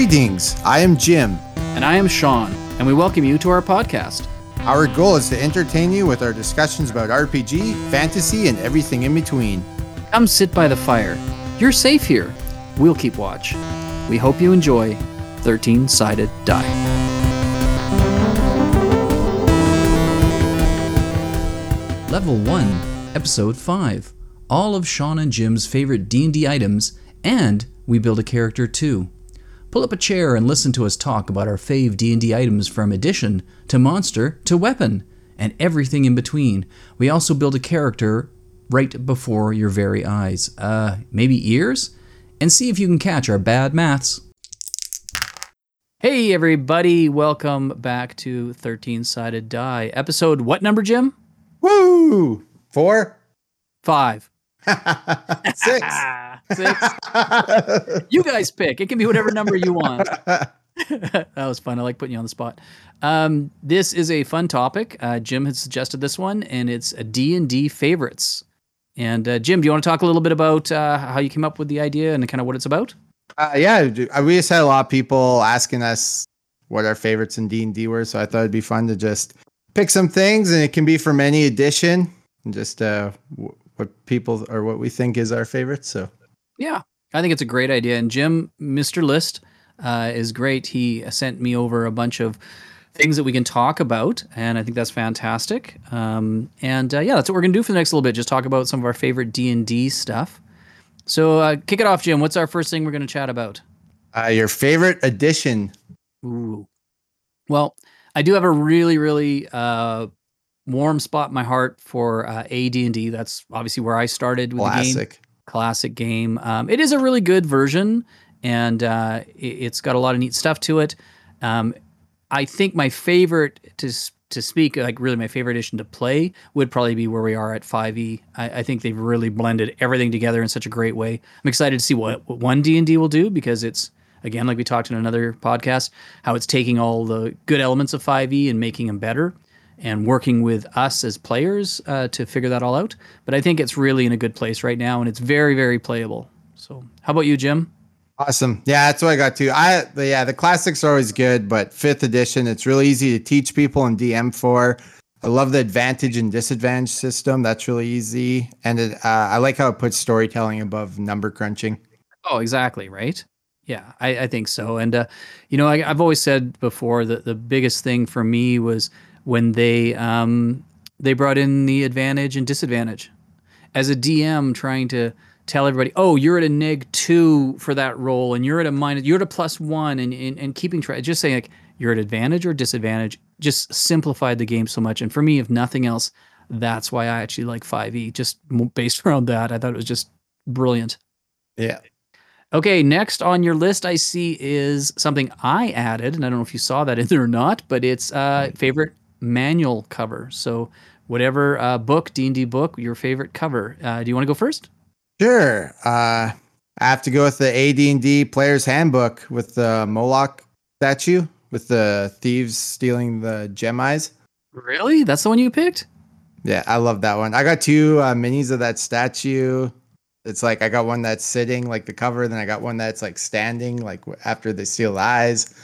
Greetings, I am Jim. And I am Sean, and we welcome you to our podcast. Our goal is to entertain you with our discussions about RPG, fantasy, and everything in between. Come sit by the fire. You're safe here. We'll keep watch. We hope you enjoy 13 Sided Die. Level 1, Episode 5. All of Sean and Jim's favorite D&D items, and we build a character too. Pull up a chair and listen to us talk about our fave D&D items from addition to monster to weapon and everything in between. We also build a character right before your very eyes. Uh, maybe ears? And see if you can catch our bad maths. Hey everybody, welcome back to 13 Sided Die. Episode what number, Jim? Woo! Four? Five. Six. Six. you guys pick. It can be whatever number you want. that was fun. I like putting you on the spot. Um, this is a fun topic. Uh, Jim had suggested this one, and it's a D&D favorites. And uh, Jim, do you want to talk a little bit about uh, how you came up with the idea and kind of what it's about? Uh, yeah, we just had a lot of people asking us what our favorites in D&D were, so I thought it'd be fun to just pick some things, and it can be from any edition, and just uh, w- what people or what we think is our favorites. So Yeah, I think it's a great idea. And Jim, Mr. List, uh, is great. He sent me over a bunch of things that we can talk about, and I think that's fantastic. Um, and uh, yeah, that's what we're gonna do for the next little bit. Just talk about some of our favorite D and D stuff. So uh, kick it off, Jim. What's our first thing we're gonna chat about? uh, your favorite edition? Ooh. Well, I do have a really, really uh, warm spot in my heart for uh, AD&D. That's obviously where I started with the game Classic. game. Um, it is a really good version, and uh, it, it's got a lot of neat stuff to it. Um, I think my favorite to to speak, like really my favorite edition to play, would probably be where we are at 5e. I, I think they've really blended everything together in such a great way. I'm excited to see what, what one D and D will do because it's again like we talked in another podcast how it's taking all the good elements of 5e and making them better and working with us as players uh, to figure that all out. But I think it's really in a good place right now, and it's very, very playable. So, how about you, Jim? Awesome. Yeah, that's what I got too. I the, yeah, the classics are always good, but fifth edition, it's really easy to teach people and DM for. I love the advantage and disadvantage system. That's really easy, and it, uh, I like how it puts storytelling above number crunching. Oh, exactly, right? Yeah, I, I think so. And uh, you know, I, I've always said before that the biggest thing for me was when they um, they brought in the advantage and disadvantage. As a DM, trying to tell everybody, "Oh, you're at a neg two for that role, and you're at a minus, you're at a one," and and, and keeping track, just saying like you're at advantage or disadvantage, just simplified the game so much. And for me, if nothing else, that's why I actually like 5e, just based around that. I thought it was just brilliant. Yeah. Okay, next on your list I see is something I added, and I don't know if you saw that in there or not, but it's uh, favorite manual cover. So whatever uh, book, D and D book, your favorite cover. Uh, do you want to go first? Sure. Uh, I have to go with the AD&D Player's Handbook with the Moloch statue with the thieves stealing the gem eyes. Really? That's the one you picked? Yeah, I love that one. I got two uh, minis of that statue. It's like I got one that's sitting like the cover, then I got one that's like standing like after they steal the eyes.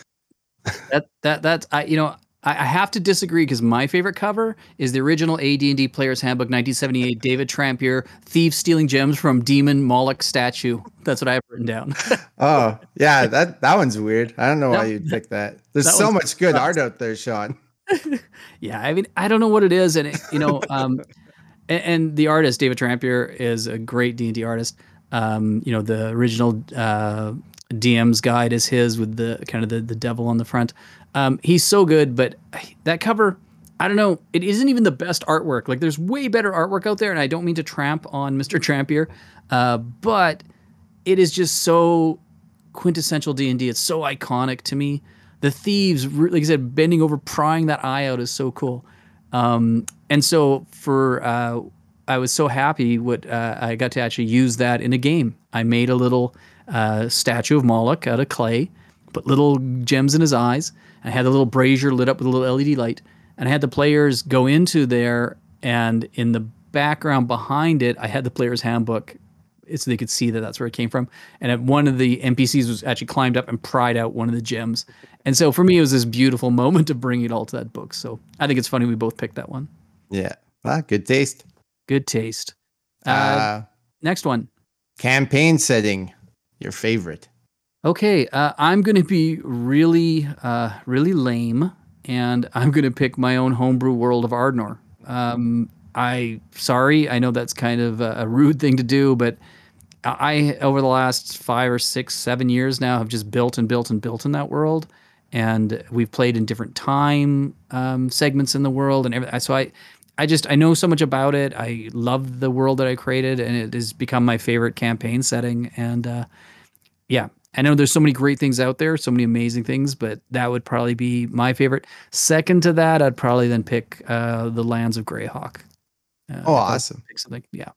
That that that's I you know I, I have to disagree because my favorite cover is the original AD&D Player's Handbook 1978 David Trampier thief stealing gems from demon Moloch statue. That's what I have written down. Oh, yeah, that that one's weird. I don't know why you'd pick that. There's that so much good art out there, Sean. Yeah, I mean, I don't know what it is, and it, you know, um, and, and the artist David Trampier is a great D and D artist. Um, you know, the original uh, DM's guide is his with the kind of the, the devil on the front. Um, he's so good, but that cover, I don't know, it isn't even the best artwork. Like, there's way better artwork out there, and I don't mean to tramp on Mr. Trampier, uh, but it is just so quintessential D and D. It's so iconic to me. The thieves, like I said, bending over, prying that eye out is so cool. Um, and so for uh, I was so happy what uh, I got to actually use that in a game. I made a little uh, statue of Moloch out of clay, put little gems in his eyes. I had a little brazier lit up with a little LED light, and I had the players go into there, and in the background behind it, I had the player's handbook so they could see that that's where it came from. And one of the NPCs was actually climbed up and pried out one of the gems. And so for me, it was this beautiful moment to bring it all to that book. So I think it's funny we both picked that one. Yeah. Well, good taste. Good taste. Uh, Uh, next one. campaign setting, your favorite. Okay, uh, I'm going to be really, uh, really lame, and I'm going to pick my own homebrew world of Ardnor. Um, I sorry, I know that's kind of a, a rude thing to do, but I over the last five or six, seven years now have just built and built and built in that world, and we've played in different time um, segments in the world, and everything. So I, I just I know so much about it. I love the world that I created, and it has become my favorite campaign setting. And uh, yeah, I know there's so many great things out there, so many amazing things, but that would probably be my favorite. Second to that, I'd probably then pick uh, the Lands of Greyhawk. Uh, Oh, awesome. Pick something, yeah.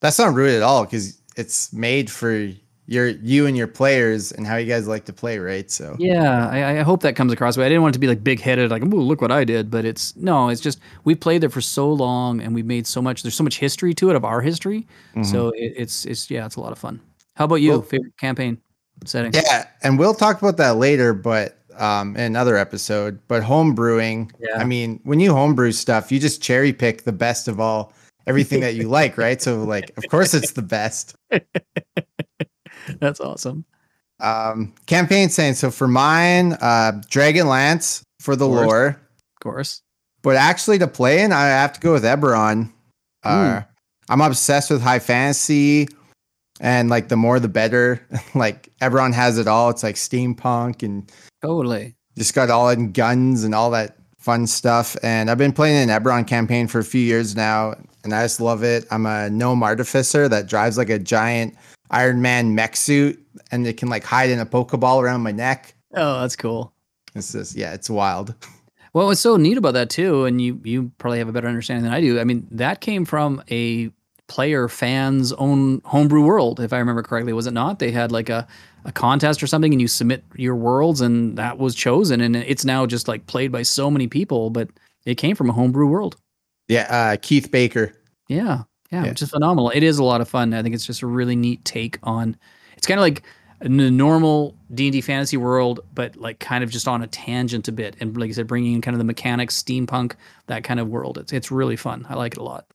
That's not rude at all because it's made for your you and your players and how you guys like to play, right? So Yeah, I, I hope that comes across. But I didn't want it to be like big headed, like, "Ooh, look what I did." But it's no, it's just we played there for so long, and we've made so much. There's so much history to it of our history. So it, it's it's yeah, it's a lot of fun. How about you? Well- Favorite campaign setting? Yeah, and we'll talk about that later, but um, in another episode. But home brewing, Yeah. I mean, when you homebrew stuff, you just cherry pick the best of all everything that you like, right? So, like, of course, it's the best. That's awesome. Um, campaign saying so for mine, uh, Dragonlance for the Of lore, Of course. but actually to play in, I have to go with Eberron. Uh, I'm obsessed with high fantasy. And like the more the better. like Eberron has it all. It's like steampunk and Totally. just got all in guns and all that fun stuff. And I've been playing an Eberron campaign for a few years now, and I just love it. I'm a gnome artificer that drives like a giant Iron Man mech suit, and it can like hide in a Pokeball around my neck. Oh, that's cool. It's just yeah, it's wild. Well, what's so neat about that too, and you you probably have a better understanding than I do. I mean, that came from a player fan's own homebrew world, if I remember correctly, was it not? They had like a, a contest or something, and you submit your worlds, and that was chosen, and it's now just like played by so many people, but it came from a homebrew world. Yeah, uh, Keith Baker. Yeah, yeah, Yeah. which is phenomenal. It is a lot of fun. I think it's just a really neat take on. It's kind of like in the normal D and D fantasy world, but like kind of just on a tangent a bit, and like I said, bringing in kind of the mechanics, steampunk, that kind of world. It's it's really fun. I like it a lot.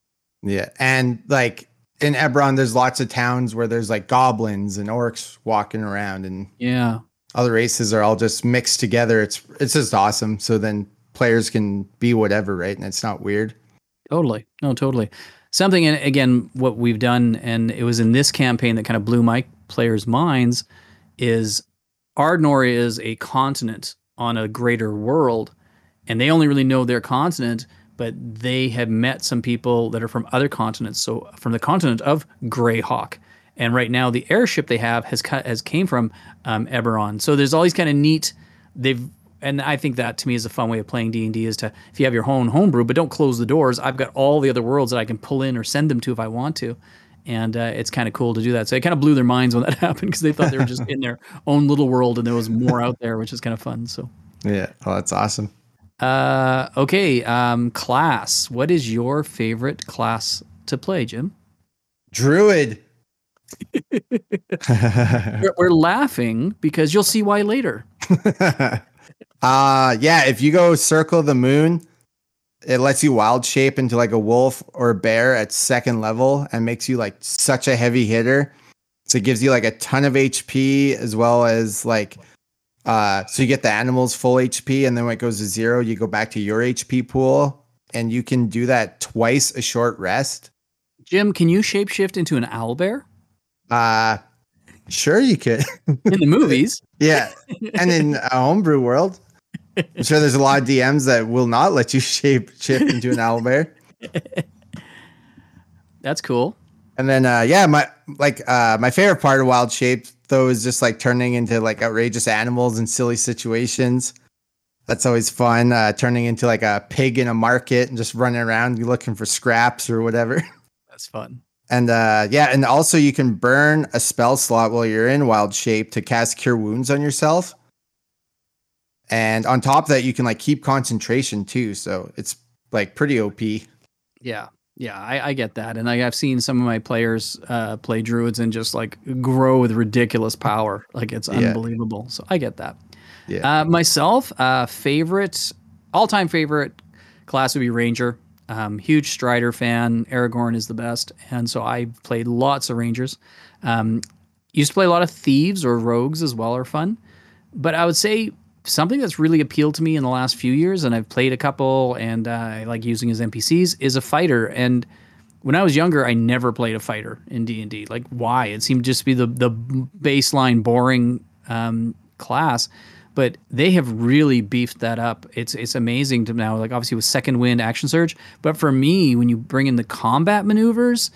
Yeah, and like in Eberron, there's lots of towns where there's like goblins and orcs walking around, and Yeah, other races are all just mixed together. It's it's just awesome. So then players can be whatever, right? And it's not weird. totally. No, totally. Something, and again, what we've done, and it was in this campaign that kind of blew my players' minds, is Ardnor is a continent on a greater world, and they only really know their continent, but they have met some people that are from other continents. So from the continent of Greyhawk, and right now the airship they have has has came from um, Eberron. So there's all these kind of neat. They've and I think that to me is a fun way of playing D and D is to if you have your own homebrew, but don't close the doors. I've got all the other worlds that I can pull in or send them to if I want to. And uh, it's kind of cool to do that. So it kind of blew their minds when that happened because they thought they were just in their own little world and there was more out there, which is kind of fun. So Yeah. Oh, that's awesome. Uh, okay, um, class. What is your favorite class to play, Jim? Druid. We're, we're laughing because you'll see why later. uh yeah, if you go circle the moon, it lets you wild shape into like a wolf or a bear at second level and makes you like such a heavy hitter. So it gives you like a ton of HP as well as like uh so you get the animals full HP and then when it goes to zero, you go back to your HP pool and you can do that twice a short rest. Jim, can you shapeshift into an owl bear? Uh sure you could. in the movies? Yeah. and in a homebrew world, I'm sure there's a lot of DMs that will not let you shape shift into an owl bear. That's cool. And then uh yeah, my like uh my favorite part of wild shape though is just like turning into like outrageous animals and silly situations. That's always fun. Uh turning into like a pig in a market and just running around looking for scraps or whatever. That's fun. And uh yeah, and also you can burn a spell slot while you're in wild shape to cast cure wounds on yourself. And on top of that, you can like keep concentration too. So it's like pretty OP. Yeah. Yeah, I, I get that, and I, I've seen some of my players uh, play druids and just like grow with ridiculous power. Like it's Yeah. unbelievable. So I get that. Yeah. Uh, myself, uh, favorite, all-time favorite class would be Ranger. Um, huge Strider fan. Aragorn is the best, and so I played lots of Rangers. Um, used to play a lot of Thieves or Rogues as well, are fun. But I would say something that's really appealed to me in the last few years, and I've played a couple, and uh, I like using as NPCs, is a fighter. And when I was younger, I never played a fighter in D and D. Like, why? It seemed just to be the the baseline boring um, class. But they have really beefed that up. It's it's amazing to now. Like obviously with Second Wind, Action Surge, but for me, when you bring in the combat maneuvers,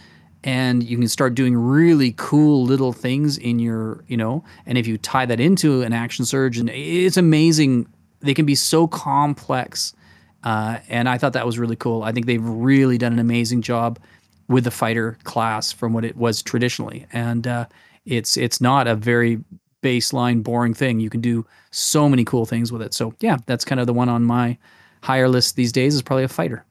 and you can start doing really cool little things in your, you know, and if you tie that into an Action Surge, and it's amazing. They can be so complex uh, and I thought that was really cool. I think they've really done an amazing job with the fighter class from what it was traditionally, and uh, it's it's not a very baseline boring thing. You can do so many cool things with it. So yeah, that's kind of the one on my higher list these days is probably a fighter.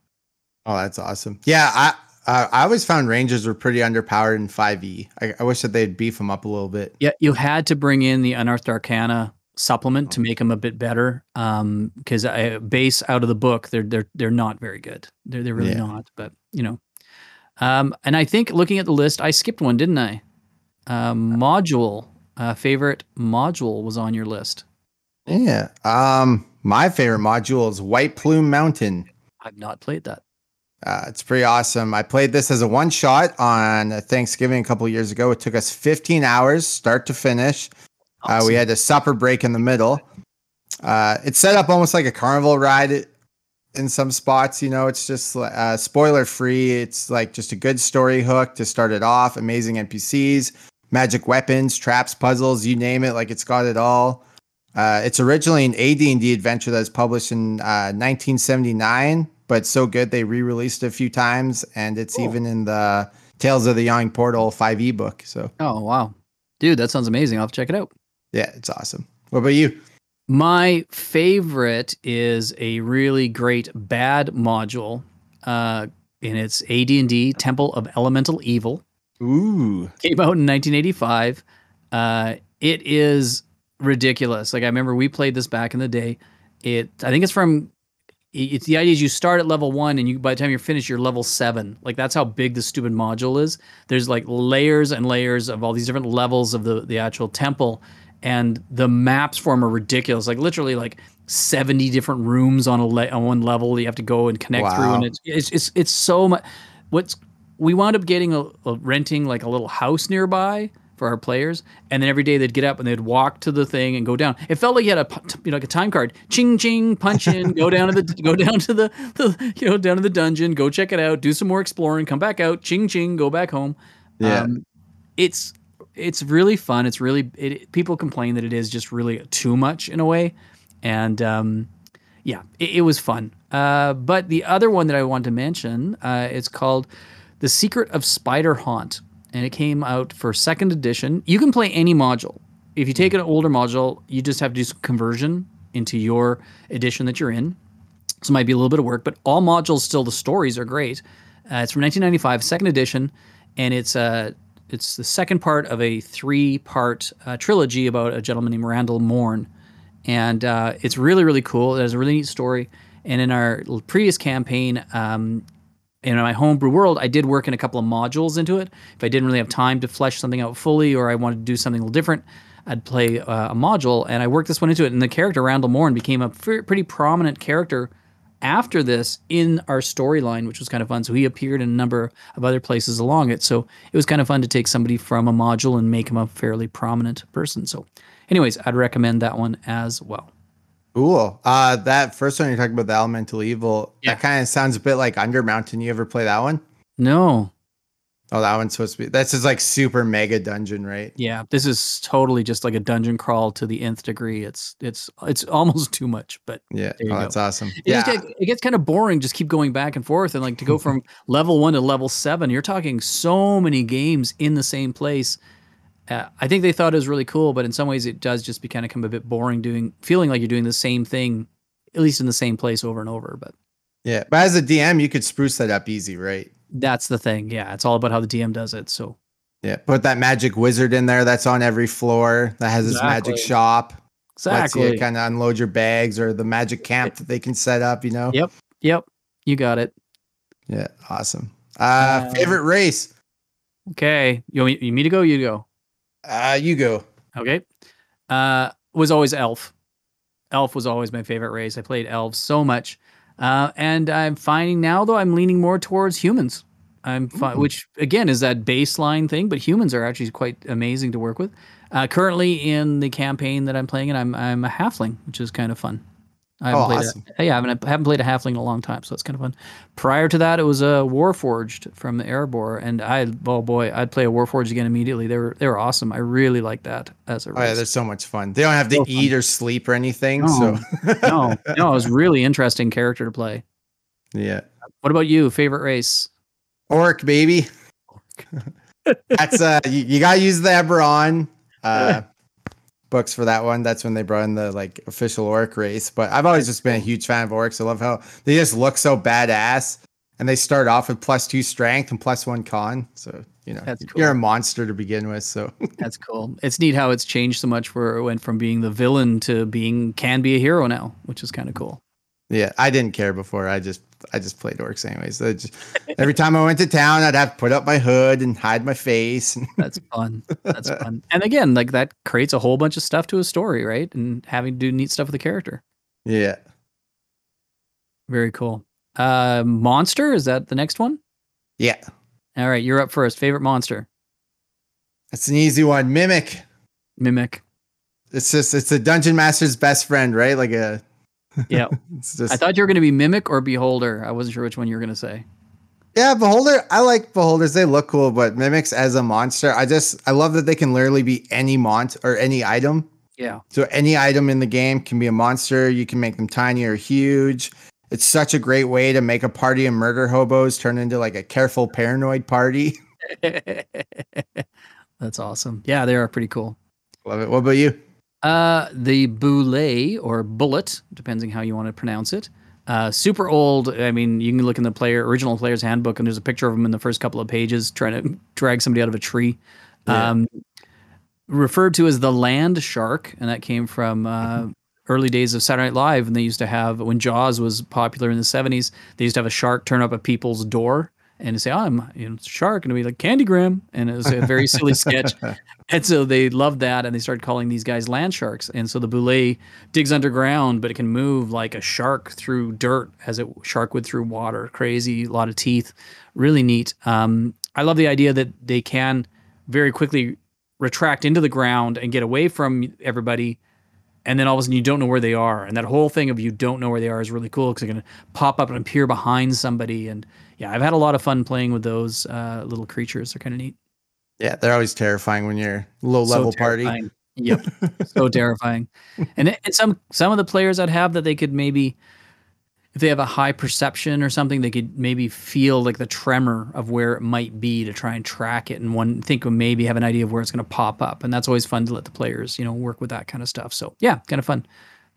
Oh, that's awesome. Yeah, I uh, I always found Rangers were pretty underpowered in 5e. I, I wish that they'd beef them up a little bit. Yeah, you had to bring in the Unearthed Arcana supplement to make them a bit better. Um, because I base out of the book, they're they're they're not very good. They're they're really Yeah. not. But you know, um, and I think looking at the list, I skipped one, didn't I? Um, module uh, favorite module was on your list. Yeah. Um, my favorite module is White Plume Mountain. I've not played that. Uh, it's pretty awesome. I played this as a one shot on Thanksgiving a couple years ago. It took us 15 hours, start to finish. Uh, we had a supper break in the middle. Uh, it's set up almost like a carnival ride in some spots. You know, it's just uh, spoiler free. It's like just a good story hook to start it off. Amazing NPCs, magic weapons, traps, puzzles, you name it. Like it's got it all. Uh, it's originally an AD&D adventure that was published in uh, 1979, but so good they re-released a few times, and it's Cool. even in the Tales of the Yawning Portal 5e book. So Oh wow, dude, that sounds amazing. I'll have to check it out. yeah, it's awesome. What about you? My favorite is a really great bad module, uh, and it's AD&D Temple of Elemental Evil. Ooh, Came out in 1985. Uh, it is ridiculous. Like I remember we played this back in the day. It I think it's from. It's the idea is you start at level one and you by the time you're finished you're level seven. Like that's how big the stupid module is. There's like layers and layers of all these different levels of the the actual temple, and the maps for 'em are ridiculous. Like literally like 70 different rooms on a le- on one level you have to go and connect through, Wow. and it's it's it's, it's so much. What's we wound up getting a, a renting like a little house nearby for our players, and then every day they'd get up and they'd walk to the thing and go down. It felt like you had a you know like a time card, ching ching, punch in, go down to the go down to the, the you know down to the dungeon, go check it out, do some more exploring, come back out, ching ching, go back home. Yeah. Um, it's it's really fun. It's really it, people complain that it is just really too much in a way, and um, yeah, it, it was fun. Uh, but the other one that I want to mention, uh, it's called The Secret of Spiderhaunt, and it came out for second edition. You can play any module. If you take an older module, you just have to do some conversion into your edition that you're in. So it might be a little bit of work, but all modules still the stories are great. Uh, it's from 1995, second edition, and it's uh, it's the second part of a three-part uh, trilogy about a gentleman named Randal Morn, and uh, it's really really cool. It has a really neat story. And in our previous campaign, um, in my homebrew world, I did work in a couple of modules into it. If I didn't really have time to flesh something out fully, or I wanted to do something a little different, I'd play uh, a module, and I worked this one into it. And the character Randal Morn became a f- pretty prominent character after this in our storyline, which was kind of fun. So he appeared in a number of other places along it. So it was kind of fun to take somebody from a module and make him a fairly prominent person. So, anyways, I'd recommend that one as well. Cool. Uh, that first one you're talking about, the Elemental Evil, Yeah. that kind of sounds a bit like Undermountain. You ever play that one? No, Oh, that one's supposed to be. This is like super mega dungeon, right? yeah, this is totally just like a dungeon crawl to the nth degree. It's it's it's almost too much, but Yeah. There you Oh, go. that's awesome. It, yeah. just get, it gets kind of boring. Just keep going back and forth, and like to go from level one to level seven, you're talking so many games in the same place. Uh, I think they thought it was really cool, but in some ways, it does just be kind of come a bit boring doing, feeling like you're doing the same thing, at least in the same place over and over. But yeah. But as a DM, you could spruce that up easy, right? That's the thing. Yeah, it's all about how the DM does it. So Yeah, put that magic wizard in there that's on every floor that has his magic Exactly. shop. Exactly. you kind of unload your bags or the magic camp that they can set up, you know? Yep. Yep. You got it. Yeah, awesome. Uh, Uh, favorite race? Okay. You want me, you me to go? You go. Uh, you go. Okay. Uh, was always Elf. Elf was always my favorite race. I played elves so much, uh, and I'm finding now though I'm leaning more towards humans. I'm fi- which again is that baseline thing, but humans are actually quite amazing to work with. Uh, currently in the campaign that I'm playing, and I'm I'm a halfling, which is kind of fun. I haven't Oh, played awesome. a, yeah, I haven't, I haven't played a halfling in a long time, so it's kind of fun. Prior to that, it was a Warforged from the Eberron, and I oh boy, I'd play a Warforged again immediately. They were they were awesome. I really like that as a race. Oh, yeah, they're so much fun. They don't have to fun. eat or sleep or anything. No. So, no, no, it was really interesting character to play. yeah. What about you? Favorite race? Orc, baby. That's uh you, you gotta use the Eberron uh books for that one. That's when they brought in the like official orc race. But I've always just been a huge fan of orcs. I love how they just look so badass. And they start off with plus two strength and plus one con. So, you know, That's you're a monster to begin with. So That's cool. It's neat how it's changed so much where it went from being the villain to being can be a hero now, which is kind of cool. yeah, I didn't care before. I just I just played orcs anyways. So just, every time I went to town, I'd have to put up my hood and hide my face. That's fun. That's fun. And again, like that creates a whole bunch of stuff to a story, right? And having to do neat stuff with the character. yeah. Very cool. Uh monster, is that the next one? Yeah. All right, you're up first. Favorite monster? It's an easy one. Mimic. Mimic. It's just it's a dungeon master's best friend, right? Like a Yeah. just I thought you were gonna be mimic or beholder. I wasn't sure which one you were gonna say. Yeah, beholder. I like beholders. They look cool, but mimics as a monster, I just I love that they can literally be any mont or any item. Yeah. So any item in the game can be a monster. You can make them tiny or huge. It's such a great way to make a party of murder hobos turn into like a careful paranoid party. That's awesome. Yeah, they are pretty cool. love it. What about you? Uh, the Boule or Bullet, depending how you want to pronounce it. Uh, super old. I mean, you can look in the player original player's handbook, and there's a picture of him in the first couple of pages trying to drag somebody out of a tree. Yeah. Um, referred to as the land shark, and that came from uh, early days of Saturday Night Live, and they used to have when Jaws was popular in the '70s. They used to have a shark turn up at people's door and say, oh, "I'm you know, shark," and it'd be like Candygram, and it was a very silly sketch. And so they loved that, and they started calling these guys land sharks. And so the boule digs underground, but it can move like a shark through dirt, as a shark would through water. Crazy, a lot of teeth, really neat. Um, I love the idea that they can very quickly retract into the ground and get away from everybody. And then all of a sudden you don't know where they are, and that whole thing of you don't know where they are is really cool because they're gonna pop up and appear behind somebody. And yeah, I've had a lot of fun playing with those uh, little creatures. They're kind of neat. Yeah, they're always terrifying when you're low level So party. Yep, so terrifying. And and some some of the players I'd have that they could maybe, if they have a high perception or something, they could maybe feel like the tremor of where it might be to try and track it, and one think maybe have an idea of where it's going to pop up, and that's always fun to let the players you know work with that kind of stuff. So yeah, kind of fun.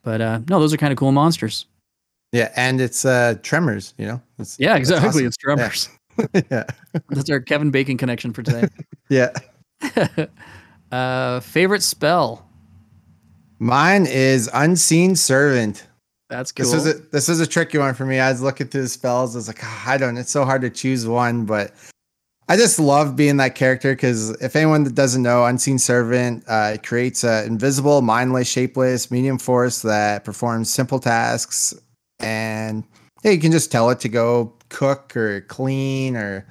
But uh, no, those are kind of cool monsters. Yeah, and it's uh tremors, you know. It's, Yeah, exactly. awesome. It's tremors. yeah. That's our Kevin Bacon connection for today. Yeah. uh, favorite spell. Mine is unseen servant. That's cool. This is a this is a tricky one for me. I was looking through the spells. I was like, "Ah, I don't. It's so hard to choose one, but I just love being that character because if anyone that doesn't know, unseen servant uh, it creates a invisible, mindless, shapeless, medium force that performs simple tasks, and yeah, you can just tell it to go cook or clean or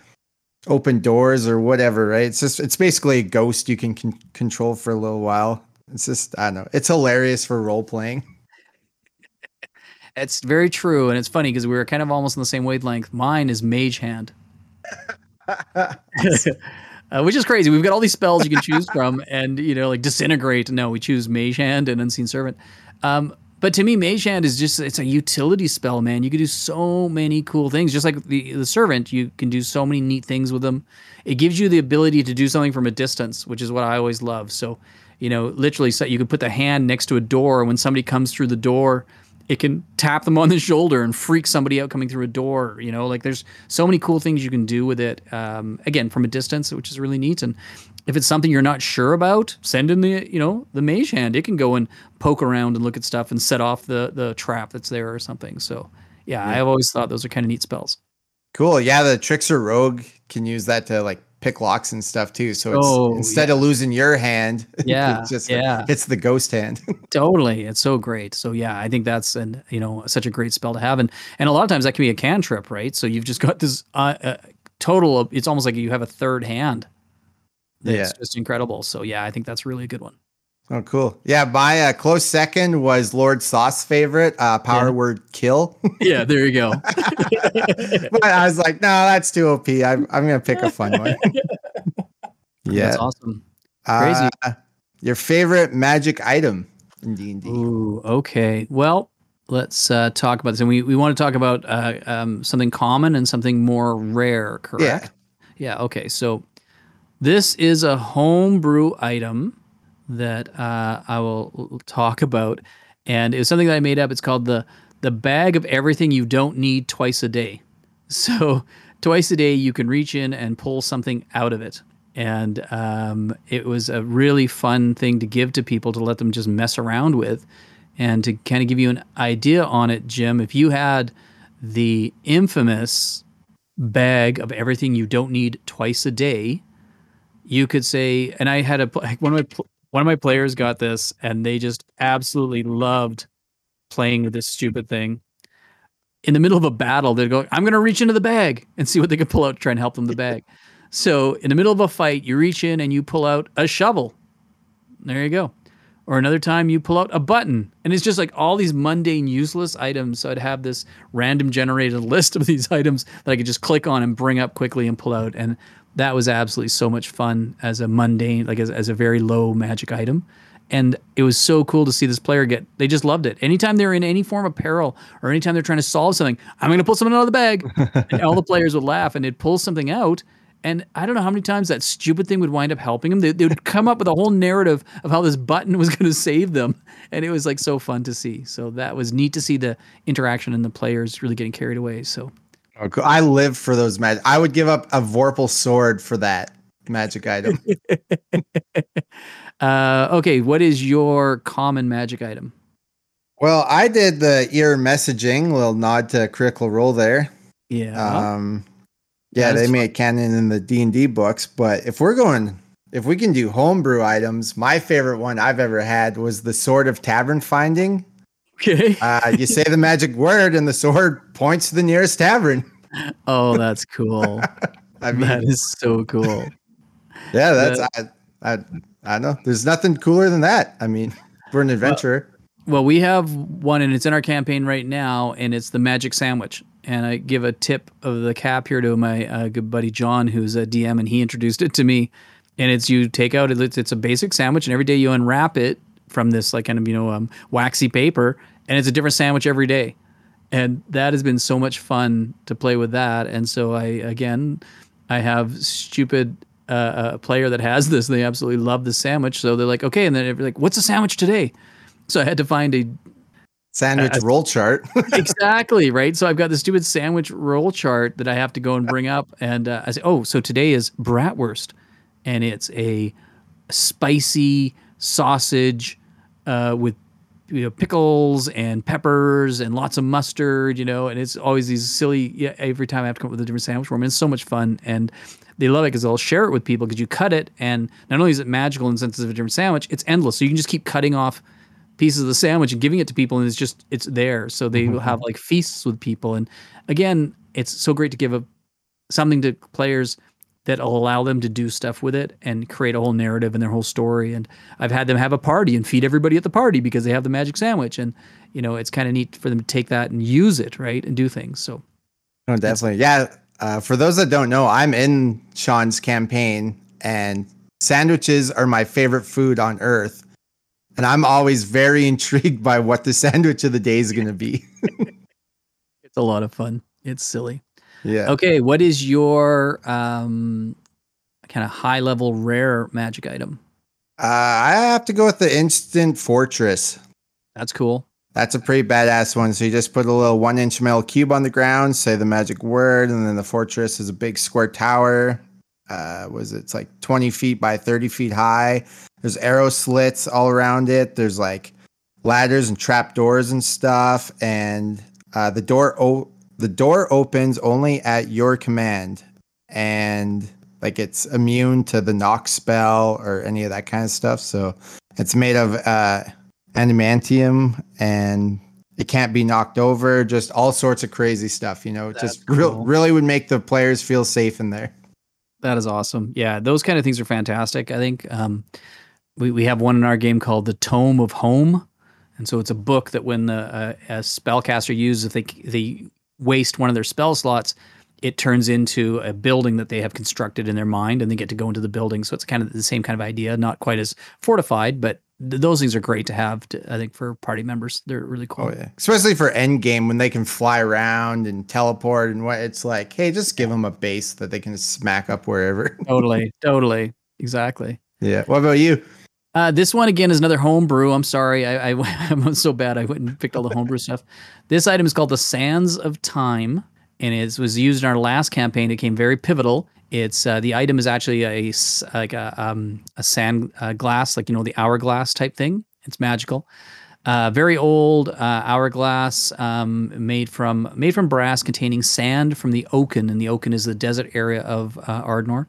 open doors or whatever. Right? It's just it's basically a ghost you can con- control for a little while. It's just I don't know. It's hilarious for role playing. It's very true, and it's funny because we were kind of almost on the same wavelength. Mine is Mage Hand, uh, which is crazy. We've got all these spells you can choose from, and you know, like disintegrate. No, we choose Mage Hand and Unseen Servant. Um, but to me, Mage Hand is just it's a utility spell, man. You can do so many cool things. Just like the the servant, you can do so many neat things with them. It gives you the ability to do something from a distance, which is what I always love. So, you know, literally, so you could put the hand next to a door, and when somebody comes through the door, it can tap them on the shoulder and freak somebody out coming through a door. You know, like there's so many cool things you can do with it. Um, again, from a distance, which is really neat. And if it's something you're not sure about, send in the you know the mage hand. It can go and poke around and look at stuff and set off the the trap that's there or something. So yeah, yeah. I've always thought those are kind of neat spells. Cool. Yeah, the trickster rogue can use that to like pick locks and stuff too. So it's oh, instead yeah. of losing your hand, yeah, it's just yeah, it's the ghost hand. totally, it's so great. So yeah, I think that's and you know such a great spell to have, and and a lot of times that can be a cantrip, right? So you've just got this uh, uh, total. Of, it's almost like you have a third hand. That's yeah. just incredible. So yeah, I think that's really a good one. Oh, cool. Yeah, my uh, close second was Lord Soth's favorite, uh, power yeah. word kill. yeah, there you go. but I was like, no, that's too OP. I'm, I'm going to pick a fun one. yeah. That's awesome. Crazy. Uh, your favorite magic item in D&D? Ooh, okay. Well, let's uh, talk about this. And we, we want to talk about uh, um, something common and something more rare, correct? Yeah. Yeah, okay. So this is a homebrew item that uh, I will talk about, and it's something that I made up. It's called the the bag of everything you don't need twice a day. So twice a day you can reach in and pull something out of it, and um, it was a really fun thing to give to people to let them just mess around with, and to kind of give you an idea on it, Jim. If you had the infamous bag of everything you don't need twice a day, you could say, and I had a one of my one of my players got this and they just absolutely loved playing with this stupid thing. In the middle of a battle, they'd go, I'm going to reach into the bag and see what they can pull out to try and help them the bag. so, in the middle of a fight, you reach in and you pull out a shovel. There you go. Or another time, you pull out a button. And it's just like all these mundane, useless items. So, I'd have this random generated list of these items that I could just click on and bring up quickly and pull out. And that was absolutely so much fun as a mundane, like as, as a very low magic item. And it was so cool to see this player get, they just loved it. Anytime they're in any form of peril or anytime they're trying to solve something, I'm going to pull something out of the bag. and all the players would laugh and they'd pull something out. And I don't know how many times that stupid thing would wind up helping them. They, they would come up with a whole narrative of how this button was going to save them. And it was like so fun to see. So that was neat to see the interaction and the players really getting carried away. So Oh. I live for those magic. I would give up a Vorpal sword for that magic item. uh, okay, what is your common magic item? Well, I did the ear messaging. Little nod to Critical Role there. Yeah. Um, yeah, they made canon in the D and D books. But if we're going, if we can do homebrew items, my favorite one I've ever had was the Sword of Tavern Finding. Okay. uh, you say the magic word, and the sword points to the nearest tavern. Oh, that's cool. I mean, that is so cool. Yeah, that's I, I I know. There's nothing cooler than that. I mean, for an adventurer. Well, well, we have one, and it's in our campaign right now, and it's the magic sandwich. And I give a tip of the cap here to my uh, good buddy John, who's a DM, and he introduced it to me. And it's you take out it's, it's a basic sandwich, and every day you unwrap it, from this like kind of you know um, waxy paper, and it's a different sandwich every day, and that has been so much fun to play with that. And so I again, I have stupid uh, a player that has this. They absolutely love the sandwich, so they're like, okay, and then they're like, what's a sandwich today? So I had to find a sandwich roll chart. exactly right. So I've got the stupid sandwich roll chart that I have to go and bring up, and uh, I say, oh, so today is bratwurst, and it's a spicy sausage uh, with you know pickles and peppers and lots of mustard, you know, and it's always these silly. Yeah, every time I have to come up with a different sandwich for them, it's so much fun, and they love it because they'll share it with people because you cut it, and not only is it magical in the sense of a different sandwich, it's endless. So you can just keep cutting off pieces of the sandwich and giving it to people, and it's just it's there. So they mm-hmm. will have like feasts with people, and again, it's so great to give a something to players that'll allow them to do stuff with it and create a whole narrative and their whole story. And I've had them have a party and feed everybody at the party because they have the magic sandwich. And, you know, it's kind of neat for them to take that and use it, right? And do things. So, oh, definitely. Yeah. Uh, for those that don't know, I'm in Sean's campaign and sandwiches are my favorite food on earth. And I'm always very intrigued by what the sandwich of the day is going to be. it's a lot of fun. It's silly. Yeah. Okay. What is your um, kind of high level rare magic item? Uh, I have to go with the instant fortress. That's cool. That's a pretty badass one. So you just put a little one inch metal cube on the ground, say the magic word, and then the fortress is a big square tower. Uh, was it? it's like 20 feet by 30 feet high. There's arrow slits all around it. There's like ladders and trap doors and stuff. And uh, the door o- the door opens only at your command, and like it's immune to the knock spell or any of that kind of stuff. So it's made of uh, adamantium and it can't be knocked over. Just all sorts of crazy stuff. You know, it That's just cool. really would make the players feel safe in there. That is awesome. Yeah, those kind of things are fantastic. I think um, we we have one in our game called the Tome of Home, and so it's a book that when the uh, a spellcaster uses, if they they waste one of their spell slots, it turns into a building that they have constructed in their mind, and they get to go into the building. So it's kind of the same kind of idea, not quite as fortified, but th- those things are great to have. To, I think for party members, they're really cool. Oh yeah, especially for end game when they can fly around and teleport and what. It's like, hey, just give them a base that they can smack up wherever. Totally, totally, exactly. yeah. What about you? Uh, this one again is another homebrew. I'm sorry, I, I I'm so bad. I went and picked all the homebrew stuff. This item is called the Sands of Time, and it was used in our last campaign. It came very pivotal. It's uh, the item is actually a like a um, a sand uh, glass, like you know the hourglass type thing. It's magical. Uh, very old uh, hourglass um, made from made from brass, containing sand from the Oaken, and the Oaken is the desert area of uh, Ardnor.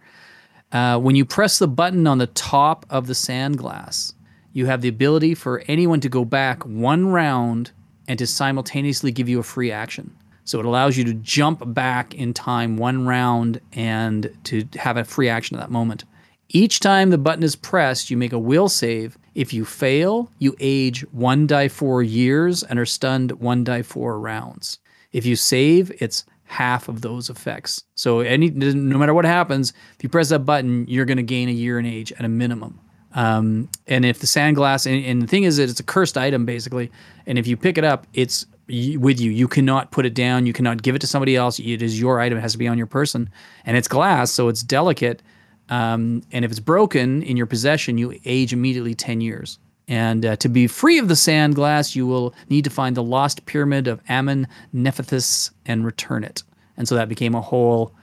Uh, when you press the button on the top of the sand glass, you have the ability for anyone to go back one round and to simultaneously give you a free action. So it allows you to jump back in time one round and to have a free action at that moment. Each time the button is pressed, you make a will save. If you fail, you age one die four years and are stunned one die four rounds. If you save, it's half of those effects. So any no matter what happens, if you press that button, you're going to gain a year in age at a minimum. Um, and if the sandglass, and, and the thing is that it's a cursed item basically, and if you pick it up, it's with you. You cannot put it down. You cannot give it to somebody else. It is your item. It has to be on your person, and it's glass, so it's delicate. Um, and if it's broken in your possession, you age immediately ten years. And uh, to be free of the sand glass, you will need to find the lost pyramid of Ammon Nephthys and return it. And so that became a whole.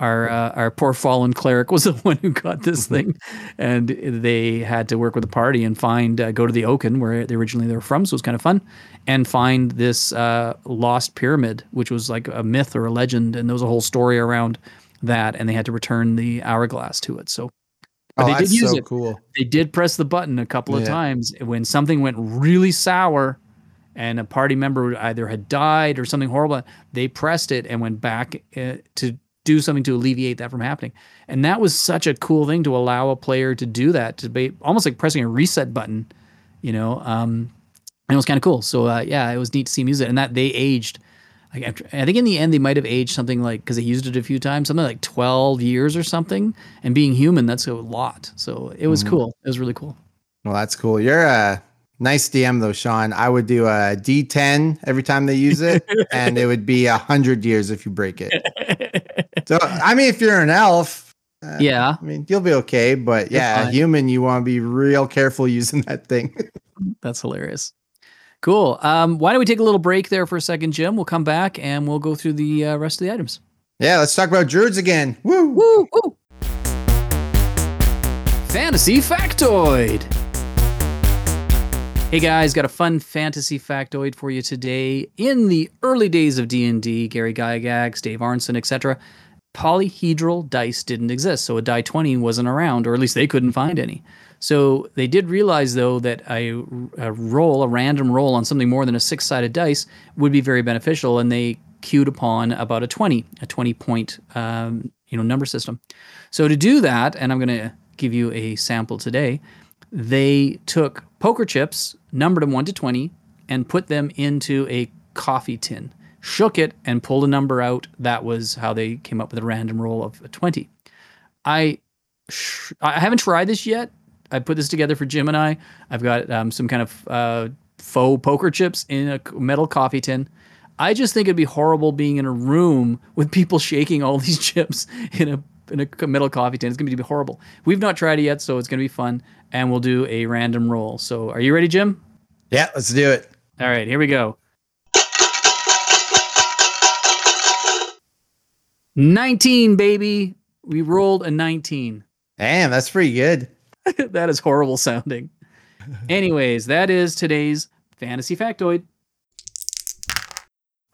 Our uh, our poor fallen cleric was the one who got this thing, and they had to work with the party and find uh, go to the Oaken where they originally they were from, so it was kind of fun, and find this uh, lost pyramid, which was like a myth or a legend, and there was a whole story around that, and they had to return the hourglass to it. So But oh, they did that's use so it. cool. they did press the button a couple of times when something went really sour and a party member either had died or something horrible they pressed it and went back uh, to do something to alleviate that from happening and that was such a cool thing to allow a player to do that to be almost like pressing a reset button you know um and it was kind of cool so uh, yeah it was neat to see music and that they aged like after, I think in the end they might have aged something like because they used it a few times, something like twelve years or something. And being human, that's a lot. So it was Mhm. cool. It was really cool. Well, that's cool. You're a nice DM though, Sean. I would do a D10 every time they use it, and it would be a hundred years if you break it. So, I mean, if you're an elf, uh, yeah, I mean, you'll be okay. But yeah, human, you want to be real careful using that thing. that's hilarious. Cool. Um, why don't we take a little break there for a second, Jim? We'll come back and we'll go through the uh, rest of the items. yeah, let's talk about druids again. Woo! Woo! Woo! Fantasy factoid. Hey guys, got a fun fantasy factoid for you today. In the early days of D&D, Gary Gygax, Dave Arneson, etc., polyhedral dice didn't exist, so a die 20 wasn't around, or at least they couldn't find any. So they did realize, though, that a, a roll, a random roll on something more than a six-sided dice would be very beneficial, and they queued upon about a 20, a 20-point um, you know number system. So to do that, and I'm going to give you a sample today, they took poker chips, numbered them 1 to 20, and put them into a coffee tin, shook it, and pulled a number out. That was how they came up with a random roll of a 20. I sh- I haven't tried this yet. I put this together for Jim and I. I've got um, some kind of uh, faux poker chips in a metal coffee tin. I just think it'd be horrible being in a room with people shaking all these chips in a in a metal coffee tin. It's gonna be horrible. We've not tried it yet, so it's gonna be fun, and we'll do a random roll. So, are you ready, Jim? Yeah, let's do it. All right, here we go. 19, baby. We rolled a 19. Damn, that's pretty good. that is horrible sounding. Anyways, that is today's fantasy factoid.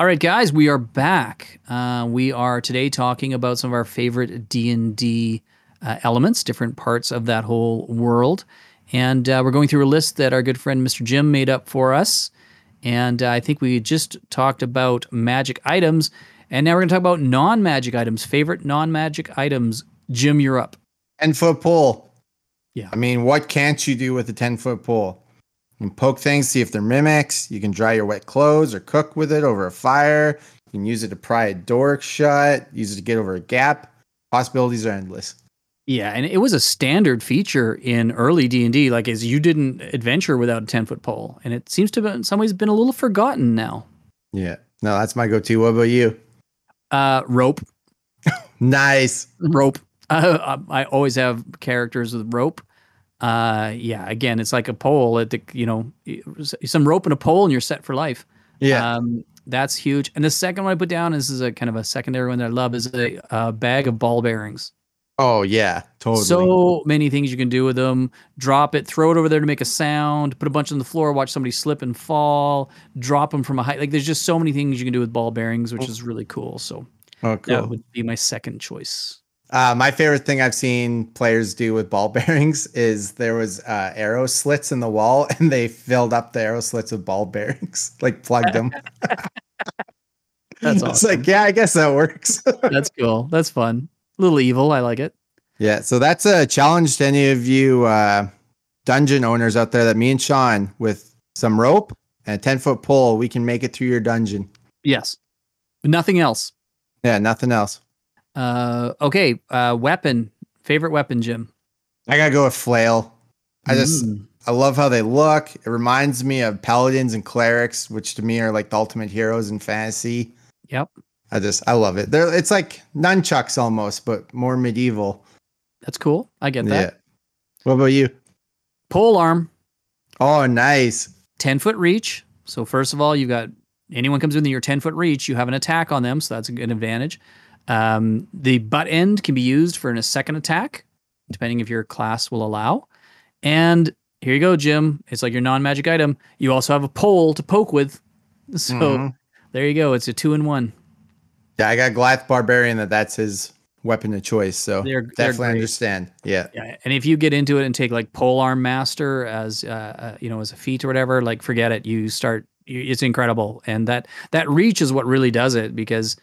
All right, guys, we are back. Uh, we are today talking about some of our favorite D and D uh, elements, different parts of that whole world, and uh, we're going through a list that our good friend Mr. Jim made up for us. And uh, I think we just talked about magic items, and now we're going to talk about non-magic items. Favorite non-magic items. Jim, you're up. 10 foot pole. Yeah. I mean, what can't you do with a 10 foot pole? You can poke things, see if they're mimics. You can dry your wet clothes or cook with it over a fire. You can use it to pry a door shut, use it to get over a gap. Possibilities are endless. Yeah, and it was a standard feature in early D and D. Like, as you didn't adventure without a ten foot pole, and it seems to, have in some ways, been a little forgotten now. Yeah. No, that's my go to. What about you? Uh, rope, Nice. rope. Uh, I always have characters with rope. Uh, yeah. Again, it's like a pole. At the, you know, some rope and a pole, and you're set for life. Yeah. Um, that's huge. And the second one I put down is, is a kind of a secondary one that I love is a, a bag of ball bearings. oh, yeah. Totally. So many things you can do with them. Drop it, throw it over there to make a sound, put a bunch on the floor, watch somebody slip and fall, drop them from a height. Like there's just so many things you can do with ball bearings, which is really cool. So oh, that would be my second choice. Uh, my favorite thing I've seen players do with ball bearings is there was uh, arrow slits in the wall, and they filled up the arrow slits with ball bearings, like plugged them. That's awesome. It's like, yeah, I guess that works. That's cool. That's fun. A little evil. I like it. yeah, so that's a challenge to any of you uh, dungeon owners out there that me and Sean, with some rope and a 10 foot pole, we can make it through your dungeon. Yes. Nothing else. Yeah, nothing else. Uh, okay. Uh, weapon. Favorite weapon, Jim. I gotta go with flail. I just Mm. I love how they look. It reminds me of paladins and clerics, which to me are like the ultimate heroes in fantasy. Yep. I just I love it. They're it's like nunchucks almost, but more medieval. That's cool. I get that. Yeah. What about you? Pole arm. Oh, nice. 10 foot reach. So first of all, you've got anyone comes within your 10 foot reach, you have an attack on them, so that's a good advantage. Um, the butt end can be used for a second attack, depending if your class will allow. And here you go, Jim. It's like your non-magic item. You also have a pole to poke with. So Mhm. there you go. It's a two in one. Yeah, I got Goliath Barbarian that that's his weapon of choice. So They're- they're definitely understand. Yeah. Yeah, and if you get into it and take like pole arm master as uh, uh, you know as a feat or whatever, like forget it. You start, you, it's incredible, and that that reach is what really does it because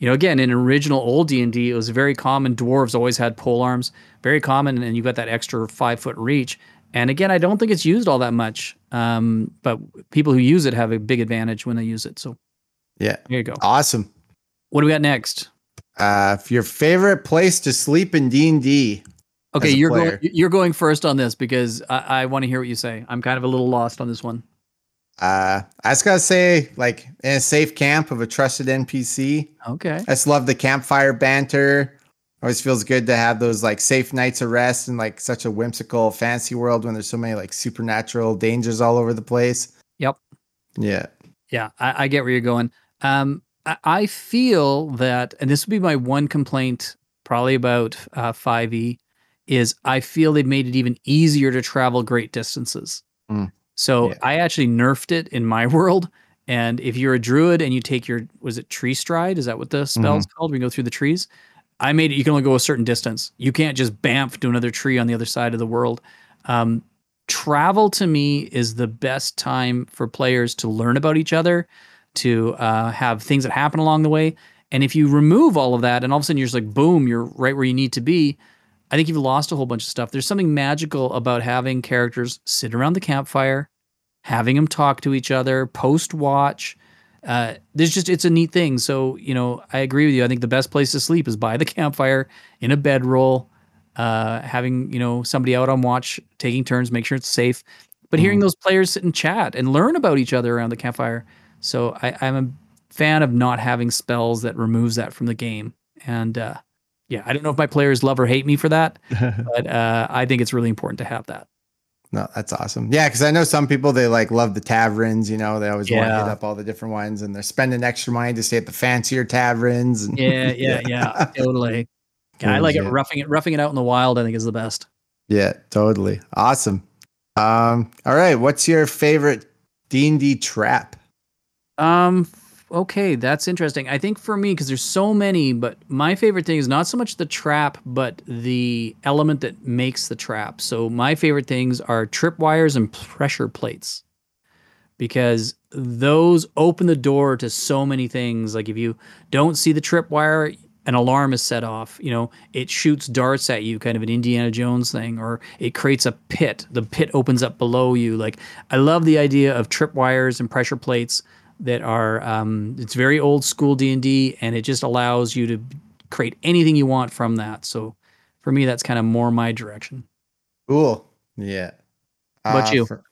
you know again in original old D and D it was very common. Dwarves always had pole arms, very common, and you got that extra five foot reach. And again, I don't think it's used all that much, um, but people who use it have a big advantage when they use it. So Yeah. there you go. Awesome. What do we got next? Uh your favorite place to sleep in D&D. Okay, you're going. You're going first on this because I, I want to hear what you say. I'm kind of a little lost on this one. Uh I just gotta say, like in a safe camp of a trusted NPC. Okay. I just love the campfire banter. Always feels good to have those like safe nights of rest in like such a whimsical fantasy world when there's so many like supernatural dangers all over the place. Yep. Yeah. Yeah, I, I get where you're going. Um, I, I feel that, and this would be my one complaint probably about uh, 5e, is I feel they've made it even easier to travel great distances. Mm. So Yeah. I actually nerfed it in my world. And if you're a druid and you take your, was it tree stride? Is that what the spell's called? We go through the trees. I made it, you can only go a certain distance. You can't just bamf to another tree on the other side of the world. Um, travel to me is the best time for players to learn about each other, to uh, have things that happen along the way. And if you remove all of that and all of a sudden you're just like, boom, you're right where you need to be, I think you've lost a whole bunch of stuff. There's something magical about having characters sit around the campfire, having them talk to each other, post watch. Uh, there's just, it's a neat thing. So, you know, I agree with you. I think the best place to sleep is by the campfire in a bedroll uh, having you know somebody out on watch, taking turns, make sure it's safe. But hearing those players sit and chat and learn about each other around the campfire. So I, I'm a fan of not having spells that removes that from the game. And uh, yeah, I don't know if my players love or hate me for that, but uh, I think it's really important to have that. No, that's awesome. Yeah, because I know some people they like love the taverns. You know, they always want to Yeah. hit up all the different ones, and they're spending extra money to stay at the fancier taverns. And Yeah, yeah, yeah, totally. Yeah, I like it roughing it roughing it out in the wild. I think is the best. Yeah, totally. Awesome. Um, all right. What's your favorite D and D trap? Um. Okay, that's interesting. I think for me, because there's so many, but my favorite thing is not so much the trap, but the element that makes the trap. So my favorite things are tripwires and pressure plates, because those open the door to so many things. Like if you don't see the tripwire, an alarm is set off. You know, it shoots darts at you, kind of an Indiana Jones thing, or it creates a pit. The pit opens up below you. Like I love the idea of tripwires and pressure plates that are um, it's very old school D&D and it just allows you to create anything you want from that. So for me that's kind of more my direction. Cool. Yeah. How about you? For,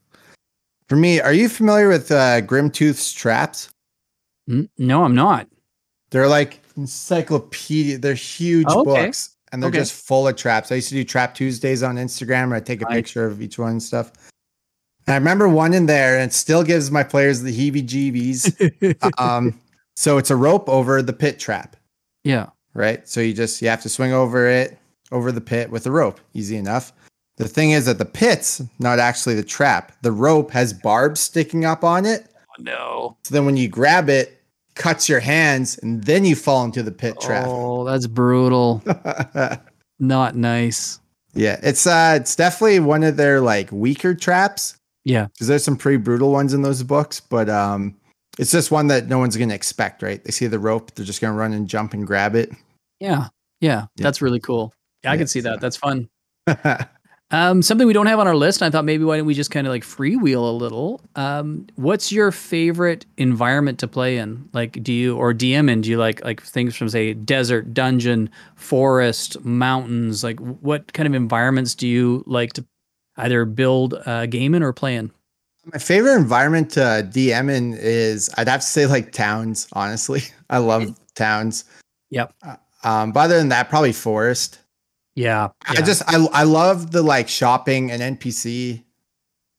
for me, are you familiar with uh, Grimtooth's traps? N- No, I'm not. They're like encyclopedia. They're huge Oh, okay. books, and they're Okay. just full of traps. I used to do Trap Tuesdays on Instagram, where I take a Nice. picture of each one and stuff. And I remember one in there, and it still gives my players the heebie-jeebies. um, so it's a rope over the pit trap, yeah. right? So you just you have to swing over it over the pit with a rope. Easy enough. The thing is that the pit's not actually the trap. The rope has barbs sticking up on it. Oh, no. So then when you grab it, cuts your hands, and then you fall into the pit trap. Oh, that's brutal. Not nice. yeah, it's uh it's definitely one of their like weaker traps Yeah. because there's some pretty brutal ones in those books, but um it's just one that no one's gonna expect, right? They see the rope, they're just gonna run and jump and grab it. Yeah. Yeah. Yeah. That's really cool. Yeah, I Yeah, can see so- that. That's fun. Um, something we don't have on our list, and I thought maybe why don't we just kind of like freewheel a little? Um, what's your favorite environment to play in? Like, do you or DM in? Do you like like things from say desert, dungeon, forest, mountains? Like, what kind of environments do you like to either build a game in or play in? My favorite environment to DM in is I'd have to say like towns, honestly. I love towns. Yep. Uh, Um, but other than that, probably forest. Yeah, I just I I love the like shopping and NPC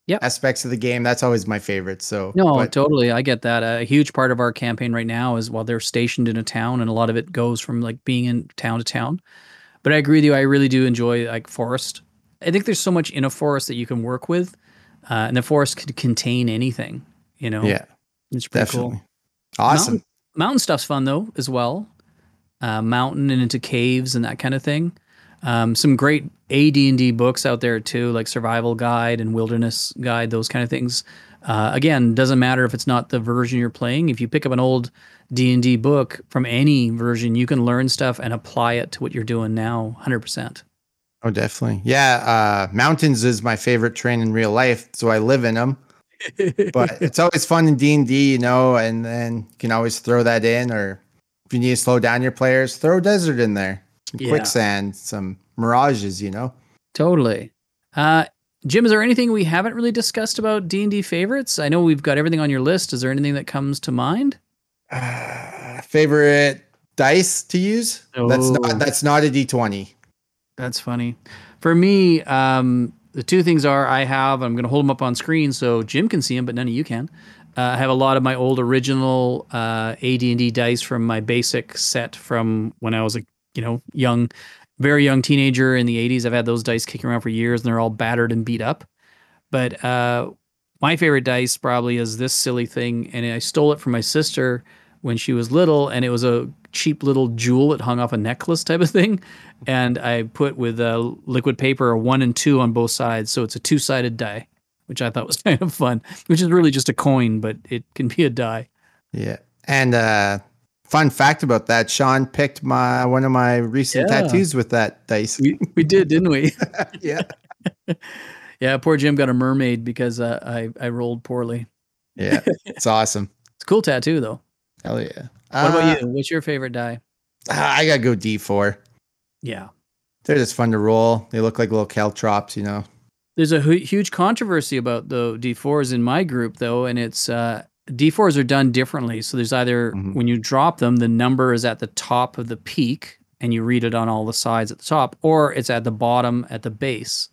Yep. aspects of the game. That's always my favorite. So No, but- totally. I get that. A huge part of our campaign right now is while they're stationed in a town, and a lot of it goes from like being in town to town. But I agree with you. I really do enjoy like forest. I think there's so much in a forest that you can work with, uh, and the forest could contain anything. You know, yeah, it's pretty definitely. cool. Awesome. Mountain, mountain stuff's fun though as well. Uh, mountain and into caves and that kind of thing. Um, some great AD&D books out there too, like Survival Guide and Wilderness Guide, those kind of things. Uh, again, doesn't matter if it's not the version you're playing. If you pick up an old D&D book from any version, you can learn stuff and apply it to what you're doing now 100%. Oh, definitely. Yeah, uh, mountains is my favorite terrain in real life, so I live in them. But it's always fun in D and D, you know, and then you can always throw that in, or if you need to slow down your players, throw desert in there, some Yeah. quicksand, some mirages, you know. Totally. Uh, Jim, is there anything we haven't really discussed about D&D favorites? I know we've got everything on your list. Is there anything that comes to mind? Uh, favorite dice to use? That's Oh. not that's not a D twenty. That's funny. For me, um, the two things are I have, I'm going to hold them up on screen so Jim can see them, but none of you can. Uh, I have a lot of my old original uh, AD&D dice from my basic set from when I was a you know young, very young teenager in the 80s. I've had those dice kicking around for years, and they're all battered and beat up. But uh, my favorite dice probably is this silly thing, and I stole it from my sister when she was little, and it was a cheap little jewel that hung off a necklace type of thing. And I put with uh, liquid paper a one and two on both sides, so it's a two-sided die, which I thought was kind of fun. Which is really just a coin, but it can be a die. Yeah. And uh fun fact about that, Sean picked my one of my recent Yeah. tattoos with that dice. We we did, didn't we? yeah. yeah, poor Jim got a mermaid because uh, I I rolled poorly. Yeah. It's awesome. It's a cool tattoo though. Hell yeah. What Uh, about you? What's your favorite die? I gotta go D four. Yeah. They're just fun to roll. They look like little caltrops, you know. There's a hu- huge controversy about the D4s in my group, though, and it's uh, D4s are done differently. So there's either Mhm. when you drop them, the number is at the top of the peak and you read it on all the sides at the top, or it's at the bottom at the base.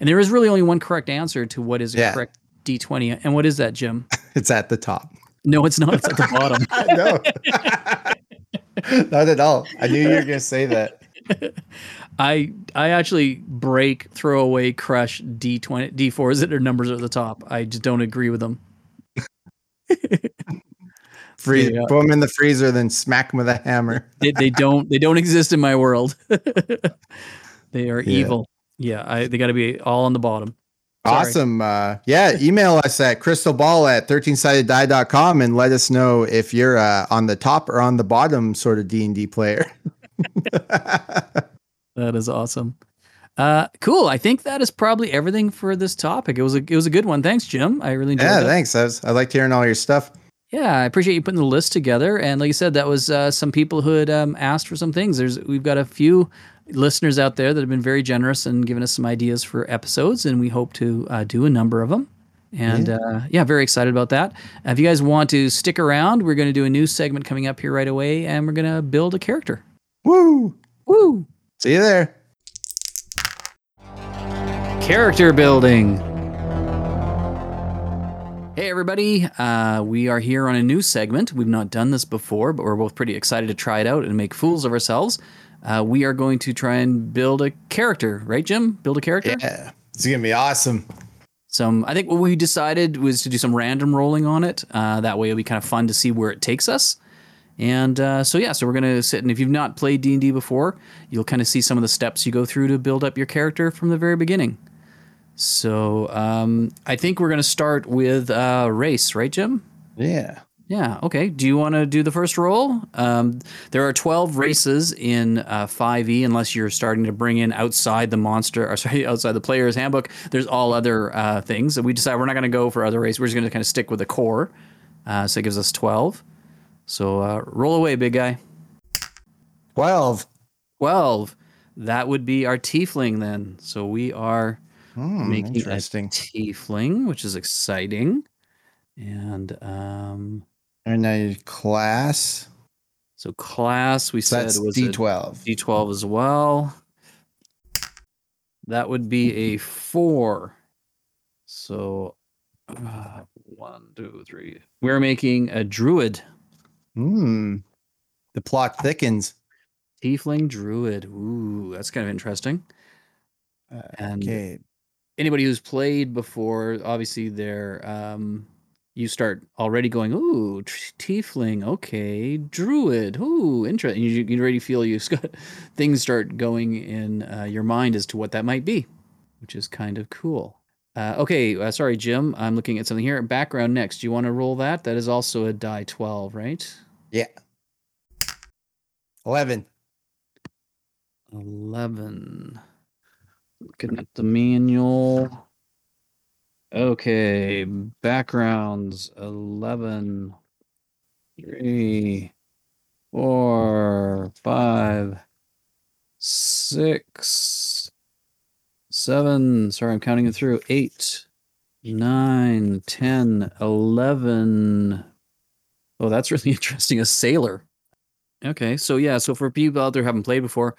And there is really only one correct answer to what is a Yeah. correct D20. And what is that, Jim? It's at the top. No, it's not. It's at the bottom. no. Not at all. I knew you were gonna say that. I I actually break, throw away, crush D20 D4s that are numbers at the top. I just don't agree with them. Freeze, Yeah. Uh, put them in the freezer, then smack them with a hammer. They, they don't they don't exist in my world. they are Yeah. evil. Yeah, I, they got to be all on the bottom. Awesome. Uh, yeah, email us at crystalball at 13sideddie.com and let us know if you're uh, on the top or on the bottom sort of D&D player. That is awesome. Uh, cool. I think that is probably everything for this topic. It was a it was a good one. Thanks, Jim. I really enjoyed yeah, that. thanks. I, was, I liked hearing all your stuff. Yeah, I appreciate you putting the list together. And like you said, that was uh, some people who had um, asked for some things. There's we've got a few listeners out there that have been very generous and given us some ideas for episodes, and we hope to uh, do a number of them. And yeah. Uh, yeah, very excited about that. If you guys want to stick around, we're going to do a new segment coming up here right away, and we're going to build a character. Woo! Woo! See you there. Character building. Hey, everybody. Uh, we are here on a new segment. We've not done this before, but we're both pretty excited to try it out and make fools of ourselves. Uh, we are going to try and build a character, right, Jim? Build a character? Yeah, it's going to be awesome. Some, I think what we decided was to do some random rolling on it. Uh, that way it'll be kind of fun to see where it takes us. And uh, so yeah, so we're gonna sit and if you've not played D and D before, you'll kind of see some of the steps you go through to build up your character from the very beginning. So um, I think we're gonna start with uh, race, right, Jim? Yeah. Yeah. Okay. Do you want to do the first roll? Um, there are twelve races in uh, 5e, unless you're starting to bring in outside the monster, or sorry, outside the player's handbook. There's all other uh, things that we decide we're not going to go for other races. We're just going to kind of stick with the core. Uh, so it gives us twelve. So uh, roll away, big guy. 12. 12. That would be our tiefling then. So we are Hmm, making interesting. a tiefling, which is exciting. And um, And now class. so class we So said that's was a D12. D12 as well. That would be a four. So uh, one, two, three. We're making a druid. Hmm. The plot thickens. Tiefling druid. Ooh, that's kind of interesting. And Okay. anybody who's played before, obviously they're um you start already going, ooh, tiefling, okay, druid, ooh, interesting. You, you already feel you got things start going in uh, your mind as to what that might be, which is kind of cool. Uh, okay, uh, sorry, Jim. I'm looking at something here. Background next. Do you want to roll that? That is also a die 12, right? Yeah. 11. 11. Looking at the manual. Okay, backgrounds 11, 3, 4, 5, 6, 7. Sorry, I'm counting it through. 8, 9, 10, 11. Oh, that's really interesting. A sailor. Okay, so yeah, so for people out there who haven't played before,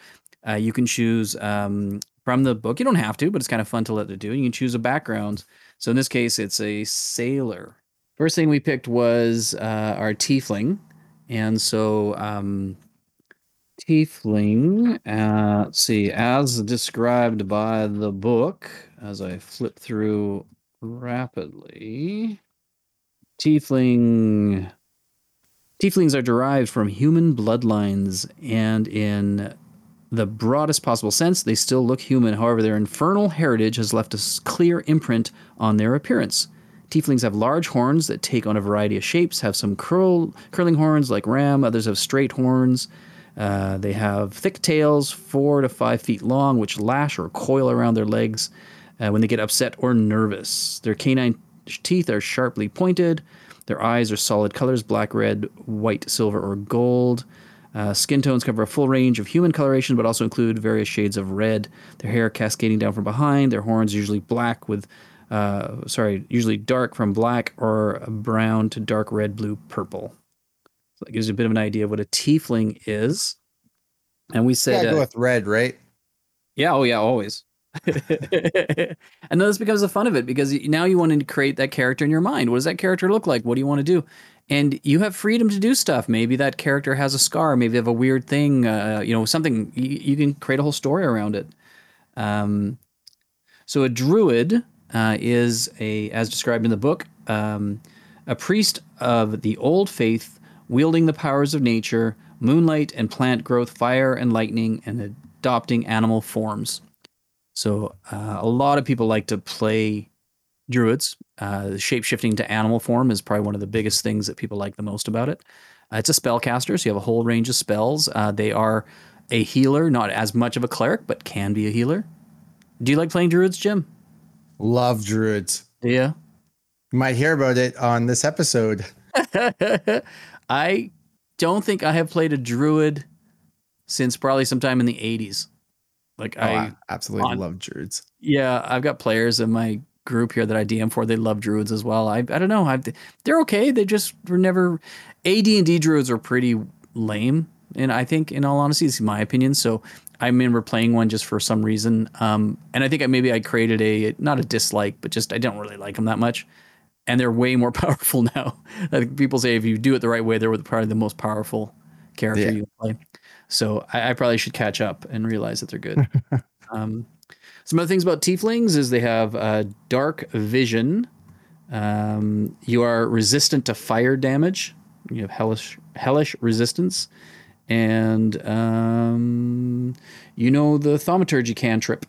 uh, you can choose um, from the book. You don't have to, but it's kind of fun to let it do. You can choose a background. So in this case, it's a sailor. First thing we picked was uh, our tiefling, and so um, tiefling. Uh, let's see, as described by the book, as I flip through rapidly, tiefling. Tieflings are derived from human bloodlines, and in the broadest possible sense, they still look human. However, their infernal heritage has left a clear imprint on their appearance. Tieflings have large horns that take on a variety of shapes, have some curl, curling horns like ram, others have straight horns. Uh, they have thick tails, four to five feet long, which lash or coil around their legs uh, when they get upset or nervous. Their canine teeth are sharply pointed. Their eyes are solid colors black, red, white, silver, or gold. Uh, skin tones cover a full range of human coloration, but also include various shades of red. Their hair cascading down from behind. Their horns usually black with, uh, sorry, usually dark from black or brown to dark red, blue, purple. So that gives you a bit of an idea of what a tiefling is. And we said, Yeah, go uh, with red, right? yeah, oh yeah, always. and then this becomes the fun of it because now you want to create that character in your mind. What does that character look like? What do you want to do? And you have freedom to do stuff. Maybe that character has a scar. Maybe they have a weird thing. Uh, you know, something. You, you, can create a whole story around it. Um, so a druid uh, is a, as described in the book, um, a priest of the old faith, wielding the powers of nature, moonlight and plant growth, fire and lightning, and adopting animal forms. So uh, a lot of people like to play druids. Uh, shape shifting to animal form is probably one of the biggest things that people like the most about it. Uh, it's a spellcaster, so you have a whole range of spells. Uh, they are a healer, not as much of a cleric, but can be a healer. Do you like playing druids, Jim? Love druids. Yeah. You might hear about it on this episode. I don't think I have played a druid since probably sometime in the 80s. Like oh, I, I, absolutely on, love druids. Yeah, I've got players in my group here that I DM for. They love druids as well. I I don't know. I they're okay. They just were never AD and D druids are pretty lame. And I think, in all honesty, this is my opinion. So I remember playing one just for some reason. Um, and I think I, maybe I created a not a dislike, but just I don't really like them that much. And they're way more powerful now. I think people say if you do it the right way, they're probably the most powerful character yeah. you can play. So I, I, probably should catch up and realize that they're good. um, some other things about tieflings is they have uh, dark vision. Um, you are resistant to fire damage. You have hellish hellish resistance, and um, you know the thaumaturgy cantrip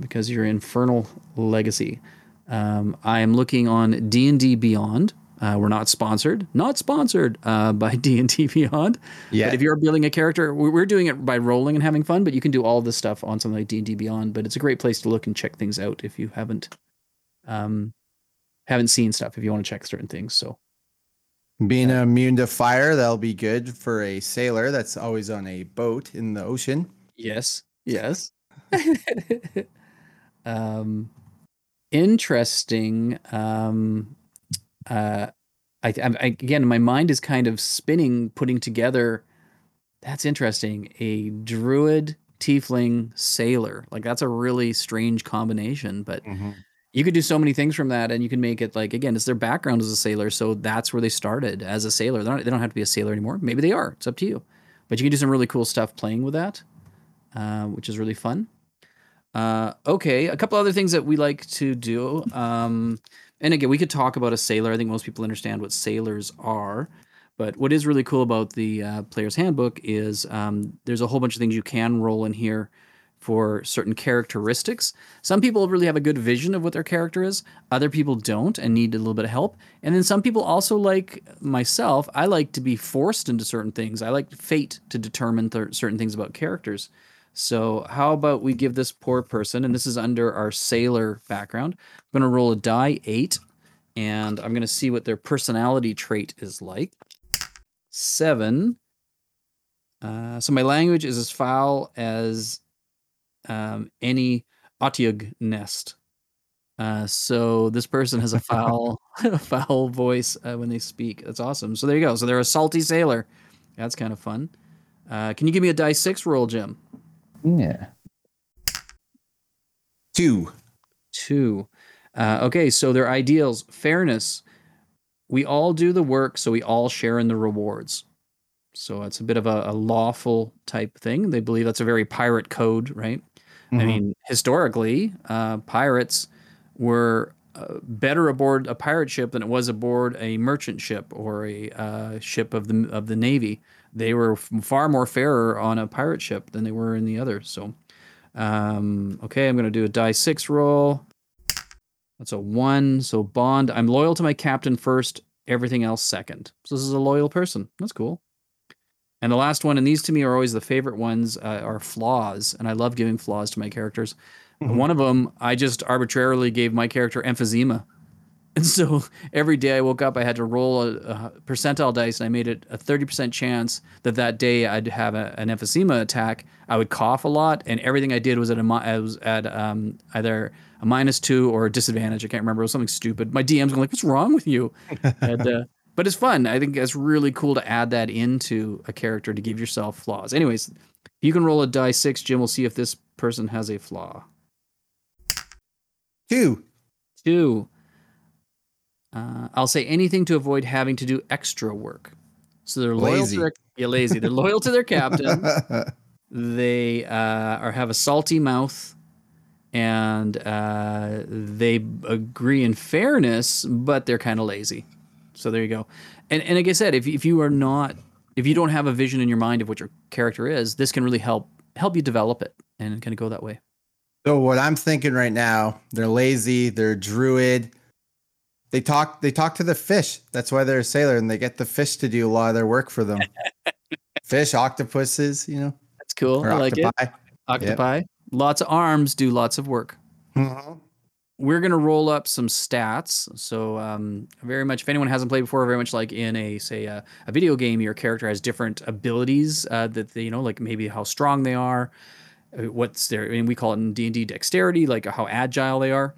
because you're infernal legacy. Um, I am looking on D and D Beyond uh, we're not sponsored, not sponsored uh, by D and D Beyond. Yeah. But if you're building a character, we're doing it by rolling and having fun. But you can do all this stuff on something like D and D Beyond. But it's a great place to look and check things out if you haven't, um, haven't seen stuff. If you want to check certain things, so being uh, immune to fire, that'll be good for a sailor that's always on a boat in the ocean. Yes. Yes. um, interesting. Um, uh, I, I, again, my mind is kind of spinning, putting together. That's interesting. A druid, tiefling, sailor. Like that's a really strange combination, but mm-hmm. you could do so many things from that, and you can make it like again, it's their background as a sailor, so that's where they started as a sailor. They don't, they don't have to be a sailor anymore. Maybe they are. It's up to you. But you can do some really cool stuff playing with that, uh, which is really fun. Uh, okay, a couple other things that we like to do. Um, and again, we could talk about a sailor. I think most people understand what sailors are. But what is really cool about the uh, player's handbook is um, there's a whole bunch of things you can roll in here for certain characteristics. Some people really have a good vision of what their character is. Other people don't and need a little bit of help. And then some people also like myself. I like to be forced into certain things. I like fate to determine th- certain things about characters. So how about we give this poor person, and this is under our sailor background. I'm going to roll a die eight, and I'm going to see what their personality trait is like. Seven. Uh, so my language is as foul as um, any Otyugh nest. Uh, so this person has a foul, foul voice uh, when they speak. That's awesome. So there you go. So they're a salty sailor. That's kind of fun. Uh, can you give me a die six roll, Jim? Yeah. Two. Two. Uh, okay, so their ideals fairness. We all do the work, so we all share in the rewards. So it's a bit of a, a lawful type thing. They believe that's a very pirate code, right? Mm-hmm. I mean, historically, uh, pirates were uh, better aboard a pirate ship than it was aboard a merchant ship or a uh, ship of the of the navy. They were far more fairer on a pirate ship than they were in the other. So, um, okay, I'm going to do a die six roll. That's a one. So bond. I'm loyal to my captain first. Everything else second. So this is a loyal person. That's cool. And the last one, and these to me are always the favorite ones, uh, are flaws. And I love giving flaws to my characters. Mm-hmm. One of them, I just arbitrarily gave my character emphysema. And so every day I woke up, I had to roll a, a percentile dice, and I made it a 30% chance that that day I'd have a, an emphysema attack. I would cough a lot, and everything I did was at, a, I was at um, either a minus two or a disadvantage. I can't remember. It was something stupid. My DM's going like, what's wrong with you? and, uh, but it's fun. I think it's really cool to add that into a character to give yourself flaws. Anyways, you can roll a die six. Jim will see if this person has a flaw. Two. Two. Uh, I'll say anything to avoid having to do extra work. So they're loyal Lazy. to their yeah, lazy. They're loyal to their captain. They uh, are have a salty mouth, and uh, they agree in fairness, but they're kind of lazy. So there you go. And and like I said, if if you are not if you don't have a vision in your mind of what your character is, this can really help help you develop it and kind of go that way. So what I'm thinking right now, they're lazy, they're druid. They talk they talk to the fish. That's why they're a sailor and they get the fish to do a lot of their work for them. fish, octopuses, you know, That's cool. I like it. octopi. Octopi. Lots of arms do lots of work. Mhm. we're going to roll up some stats. So, um, very much, if anyone hasn't played before, very much like in a say a, a video game, your character has different abilities uh, that they, you know, like maybe how strong they are, uh, what's their, I and we call it in D and D dexterity, like how agile they are.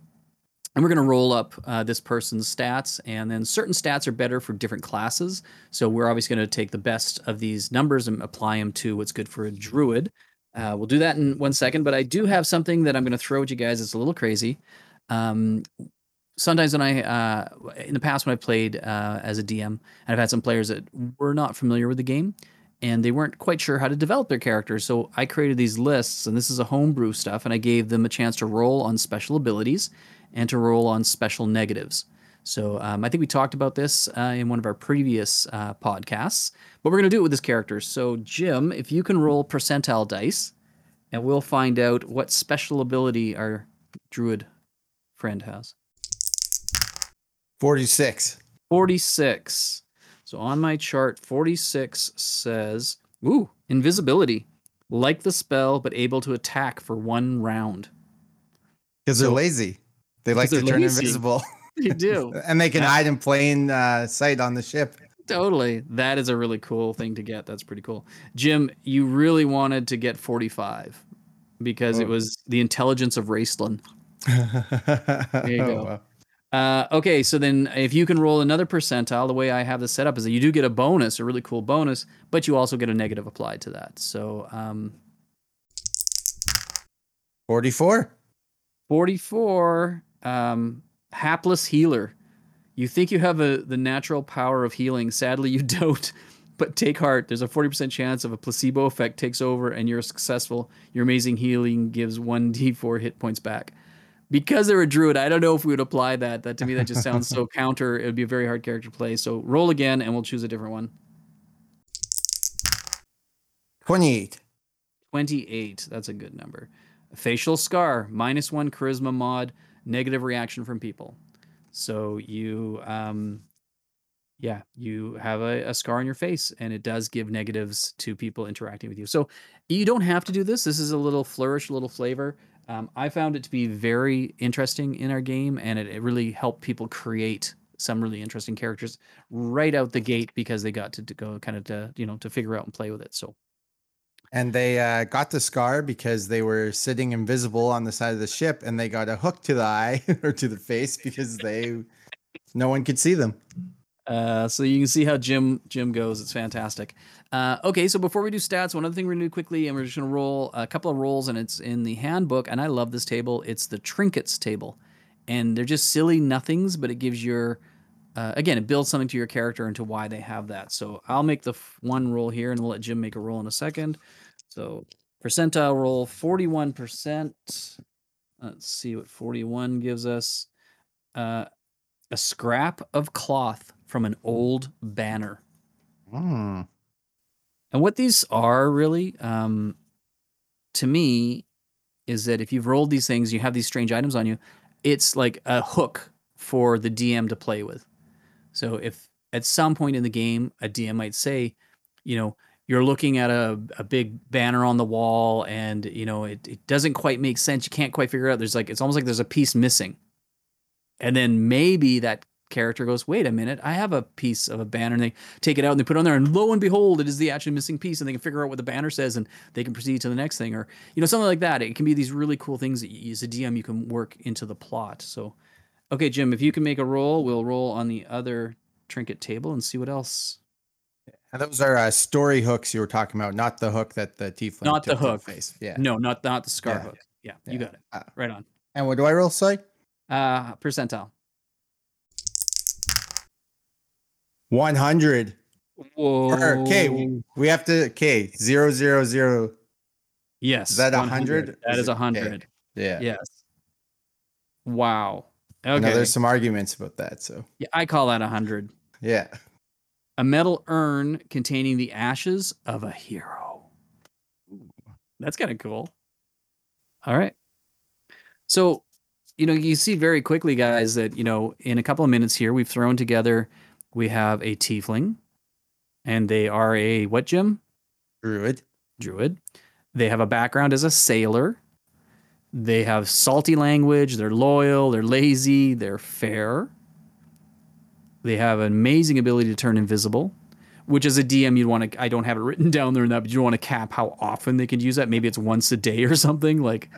And we're going to roll up uh, this person's stats, and then certain stats are better for different classes. So we're obviously going to take the best of these numbers and apply them to what's good for a druid. Uh, we'll do that in one second, but I do have something that I'm going to throw at you guys. It's a little crazy. Um, sometimes when I, uh, in the past when I played uh, as a DM, and I've had some players that were not familiar with the game, and they weren't quite sure how to develop their characters. So I created these lists, and this is a homebrew stuff, and I gave them a chance to roll on special abilities and to roll on special negatives. So um, I think we talked about this uh, in one of our previous uh, podcasts, but we're going to do it with this character. So Jim, if you can roll percentile dice, and we'll find out what special ability our druid friend has. 46. 46. So on my chart, 46 says, ooh, invisibility. Like the spell, but able to attack for one round. Because they're lazy. They like to turn lazy. invisible. You do. and they can hide in plain uh, sight on the ship. totally. That is a really cool thing to get. That's pretty cool. Jim, you really wanted to get 45 because it Oh. was the intelligence of Raistlin. there you go. Uh, okay, so then if you can roll another percentile, the way I have this set up is that you do get a bonus, a really cool bonus, but you also get a negative applied to that. So um, 44. 44, um, hapless healer. You think you have a, the natural power of healing. Sadly, you don't. But take heart. There's a 40% chance of a placebo effect takes over and you're successful. Your amazing healing gives 1d4 hit points back. Because they're a druid, I don't know if we would apply that. That to me, that just sounds so counter. It would be a very hard character to play. So roll again and we'll choose a different one. 28. 28. That's a good number. Facial scar, minus one charisma mod, negative reaction from people. So you, um, yeah, you have a, a scar on your face, and it does give negatives to people interacting with you. So you don't have to do this. This is a little flourish, a little flavor. Um, I found it to be very interesting in our game, and it, it really helped people create some really interesting characters right out the gate because they got to, to go kind of to you know to figure out and play with it. So And they uh, got the scar because they were sitting invisible on the side of the ship and they got a hook to the eye or to the face because they no one could see them. Uh, so you can see how Jim Jim goes. It's fantastic. Uh, okay, so before we do stats, one other thing we're gonna do quickly, and we're just gonna roll a couple of rolls, and it's in the handbook. And I love this table. It's the trinkets table, and they're just silly nothings, but it gives your uh, again, it builds something to your character and to why they have that. So I'll make the f- one roll here, and we'll let Jim make a roll in a second. So percentile roll forty one percent. Let's see what forty one gives us. Uh, a scrap of cloth from an old banner. Hmm. And what these are really, um, to me, is that if you've rolled these things, you have these strange items on you, it's like a hook for the DM to play with. So if at some point in the game, a DM might say, you know, you're looking at a, a big banner on the wall and, you know, it, it doesn't quite make sense. You can't quite figure it out. There's like, it's almost like there's a piece missing. And then maybe that character goes, wait a minute, I have a piece of a banner. And they take it out and they put it on there, and lo and behold, it is the actually missing piece, and they can figure out what the banner says, and they can proceed to the next thing, or you know something like that. It can be these really cool things that you, as a DM you can work into the plot. So, okay, Jim, if you can make a roll, we'll roll on the other trinket table and see what else. And those are uh, story hooks you were talking about, not the hook that the tiefling Not the hook. face. Yeah. No, not not the scar Yeah. hook. Yeah, you got it. Uh, Right on. And what do I roll? Say Uh, percentile. 100. Whoa. Okay, we have to. Okay, zero zero zero. Yes. Is that 100? That Is is a hundred. okay. Yeah. Yes. Wow. Okay. there's some arguments about that. So Yeah, I call that a hundred. yeah. A metal urn containing the ashes of a hero. That's kind of cool. All right. So, you know, you see very quickly, guys, that, you know, in a couple of minutes here, we've thrown together, we have a tiefling, and they are a what, Jim? Druid. Druid. They have a background as a sailor. They have salty language. They're loyal. They're lazy. They're fair. They have an amazing ability to turn invisible, which as a DM, you'd want to, I don't have it written down there in that, but you want to cap how often they can use that. Maybe it's once a day or something. Like,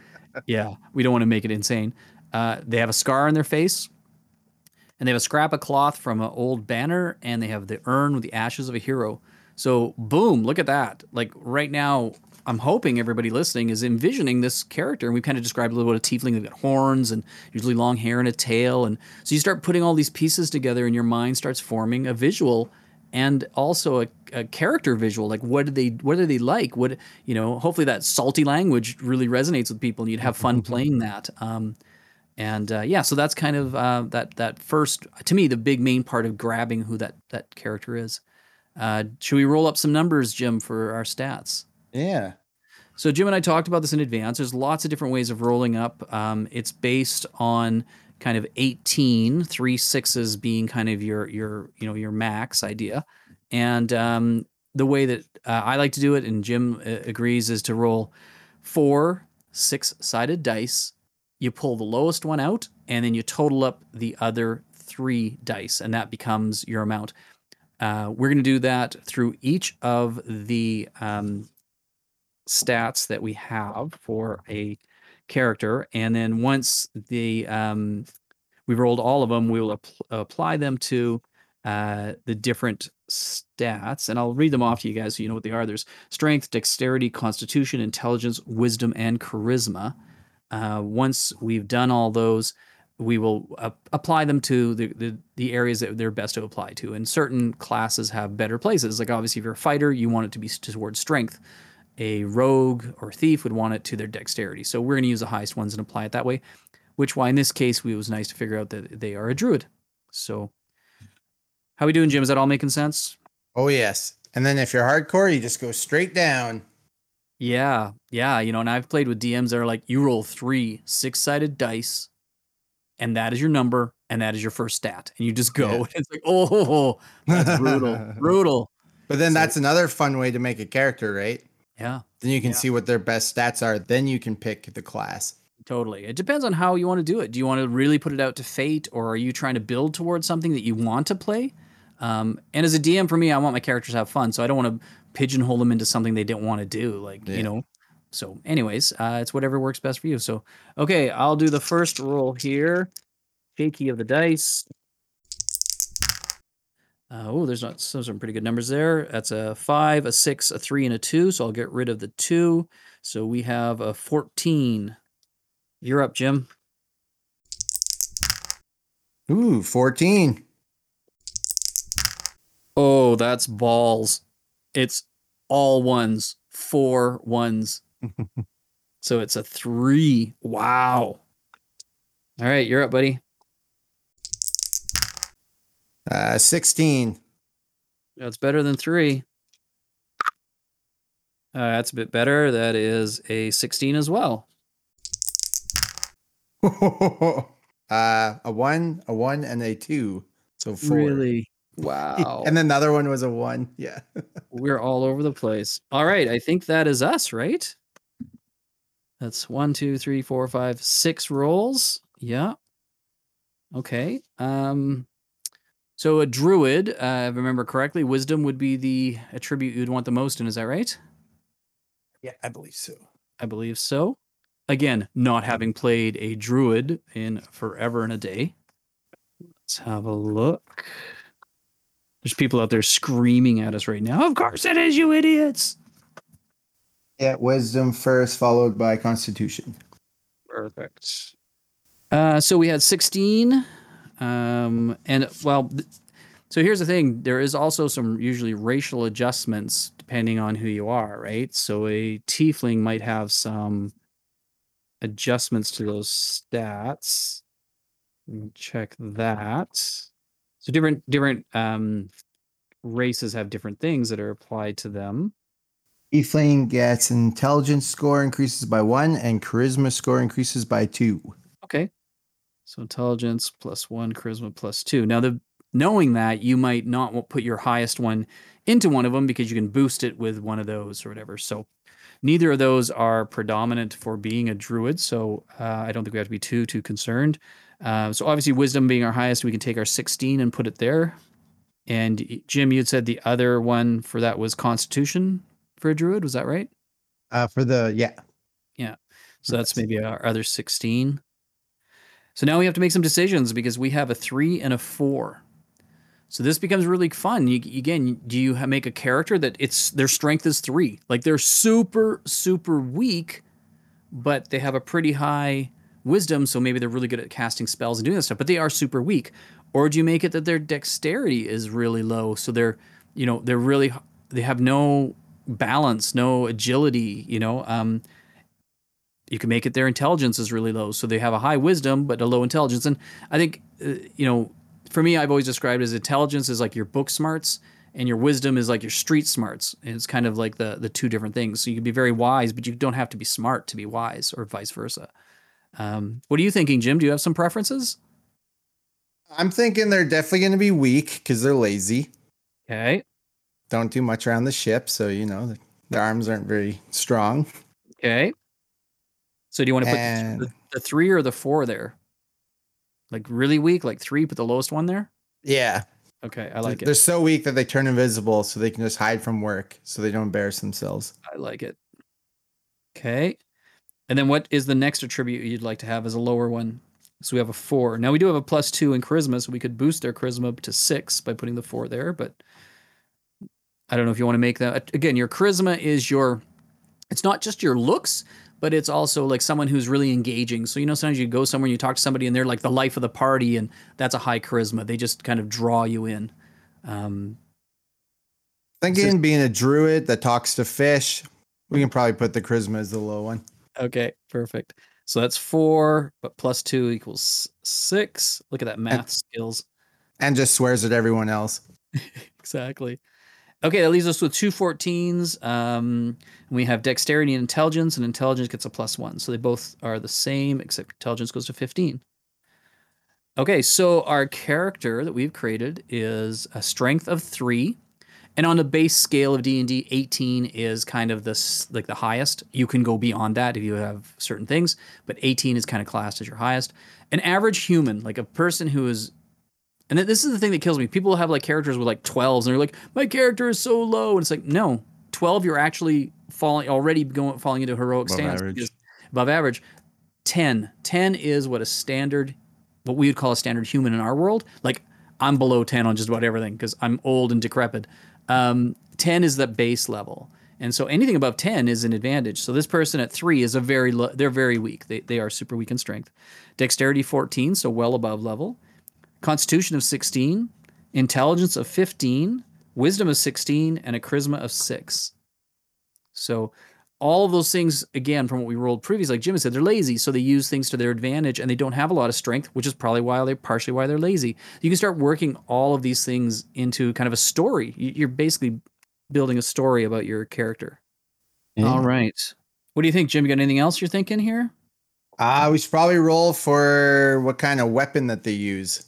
yeah, we don't want to make it insane. Uh, they have a scar on their face, and they have a scrap of cloth from an old banner, and they have the urn with the ashes of a hero. So, boom, look at that. Like right now, I'm hoping everybody listening is envisioning this character. And we've kind of described a little bit of tiefling. They've got horns and usually long hair and a tail. And so you start putting all these pieces together, and your mind starts forming a visual and also a, a character visual. Like what do they what are they like? What you know, hopefully that salty language really resonates with people and you'd have fun playing that. Um, and uh, yeah, so that's kind of uh, that that first to me the big main part of grabbing who that that character is. Uh, should we roll up some numbers, Jim, for our stats? Yeah. So Jim and I talked about this in advance. There's lots of different ways of rolling up. Um, it's based on kind of 18, three sixes being kind of your your you know your max idea, and um, the way that uh, I like to do it, and Jim uh, agrees, is to roll four six sided dice. You pull the lowest one out, and then you total up the other three dice, and that becomes your amount. Uh, we're going to do that through each of the um, stats that we have for a character, and then once the um, we rolled all of them, we will ap- apply them to uh, the different stats, and I'll read them off to you guys so you know what they are. There's strength, dexterity, constitution, intelligence, wisdom, and charisma. Uh, once we've done all those, we will uh, apply them to the, the the areas that they're best to apply to. And certain classes have better places. Like obviously, if you're a fighter, you want it to be towards strength. A rogue or thief would want it to their dexterity. So we're going to use the highest ones and apply it that way. Which why in this case, it was nice to figure out that they are a druid. So how we doing, Jim? Is that all making sense? Oh yes. And then if you're hardcore, you just go straight down. Yeah, yeah. You know, and I've played with DMs that are like, you roll three six sided dice, and that is your number, and that is your first stat, and you just go. Yeah. It's like, oh, that's brutal, brutal. But then So- that's another fun way to make a character, right? Yeah, Then you can Yeah. see what their best stats are. Then you can pick the class. totally. It depends on how you want to do it. Do you want to really put it out to fate, or are you trying to build towards something that you want to play? Um, and as a DM, for me, I want my characters to have fun, so I don't want to pigeonhole them into something they didn't want to do. Like Yeah. you know. So, anyways, uh, it's whatever works best for you. So, okay, I'll do the first roll here. Shaky of the dice. Uh, oh, there's not some some pretty good numbers there. That's a five, a six, a three, and a two. So I'll get rid of the two. So we have a 14. You're up, Jim. Ooh, 14. Oh, that's balls. It's all ones, four ones. so it's a three. Wow. All right, you're up, buddy. Uh, 16. That's better than three. Uh, that's a bit better. That is a 16 as well. uh, a one, a one, and a two. So four. Really? Wow. And then the one was a one. Yeah. We're all over the place. All right. I think that is us, right? That's one, two, three, four, five, six rolls. Yeah. Okay. Um, so a druid, uh, if I remember correctly, wisdom would be the attribute you'd want the most in. Is that right? Yeah, I believe so. I believe so. Again, not having played a druid in forever and a day. Let's have a look. There's people out there screaming at us right now. Of course it is, you idiots. Yeah, wisdom first, followed by constitution. Perfect. Uh, so we had 16. Um, and well, th- so here's the thing there is also some usually racial adjustments depending on who you are, right? So a tiefling might have some adjustments to those stats. Check that. So different different um, races have different things that are applied to them. Tiefling gets an intelligence score increases by one and charisma score increases by two. Okay. So intelligence plus one, charisma plus two. Now, the knowing that you might not put your highest one into one of them because you can boost it with one of those or whatever. So neither of those are predominant for being a druid. So uh, I don't think we have to be too too concerned. Uh, so obviously, wisdom being our highest, we can take our 16 and put it there. And Jim, you said the other one for that was Constitution for a druid. Was that right? Uh, for the yeah, Yeah. So that's maybe our other 16. So now we have to make some decisions because we have a three and a four. So this becomes really fun. You, again, do you make a character that it's their strength is three? Like they're super, super weak, but they have a pretty high wisdom. So maybe they're really good at casting spells and doing that stuff, but they are super weak. Or do you make it that their dexterity is really low? So they're, you know, they're really, they have no balance, no agility, you know, um, you can make it their intelligence is really low. So they have a high wisdom but a low intelligence. And i think uh, you know for me i've always described as intelligence is like your book smarts and your wisdom is like your street smarts. And it's kind of like the the two different things. So you can be very wise but you don't have to be smart to be wise or vice versa. Um, what are you thinking jim? Do you have some preferences? I'm thinking they're definitely going to be weak because they're lazy. okay. Don't do much around the ship, so you know their arms aren't very strong. okay so do you want to put And- the, the three or the four there like really weak like three put the lowest one there Yeah, okay i like it. they're so weak that they turn invisible, so they can just hide from work, so they don't embarrass themselves. I like it. Okay. And then what is the next attribute you'd like to have as a lower one? So we have a four. Now we do have a plus two in charisma, so we could boost their charisma up to six by putting the four there, but I don't know if you want to make that again, your charisma is your it's not just your looks, but it's also like someone who's really engaging. So you know sometimes you go somewhere and you talk to somebody and they're like the life of the party and that's a high charisma. They just kind of draw you in. Um, Thinking being a druid that talks to fish, we can probably put the charisma as the low one. Okay, perfect. So that's four, but plus two equals six. Look at that math skills. and just swears at everyone else. Exactly. Okay, that leaves us with two 14s. Um, we have dexterity and intelligence, and intelligence gets a plus one. So they both are the same, except intelligence goes to 15. Okay, so our character that we've created is a strength of three. And on the base scale of D&D, 18 is kind of this like the highest. You can go beyond that if you have certain things, but 18 is kind of classed as your highest. An average human, like a person who is and this is the thing that kills me. People have like characters with like 12s and they're like, my character is so low. And it's like, no, 12, you're actually falling already going falling into heroic Above stance average. above average. 10. 10 is what a standard, what we would call a standard human in our world. Like I'm below 10 on just about everything because I'm old and decrepit. Um, 10 is the base level. And so anything above 10 is an advantage. So this person at three is a very, low, they're very weak. They, they are super weak in strength. Dexterity 14, so well above level. Constitution of 16, intelligence of 15, wisdom of 16, and a charisma of 6. So all of those things, again, from what we rolled previously, like Jim said, they're lazy, so they use things to their advantage and they don't have a lot of strength, which is probably why they're partially why they're lazy. You can start working all of these things into kind of a story. You- You're basically building a story about your character. All right. What do you think, Jim? You got anything else you're thinking here? Uh, we should probably roll for what kind of weapon that they use.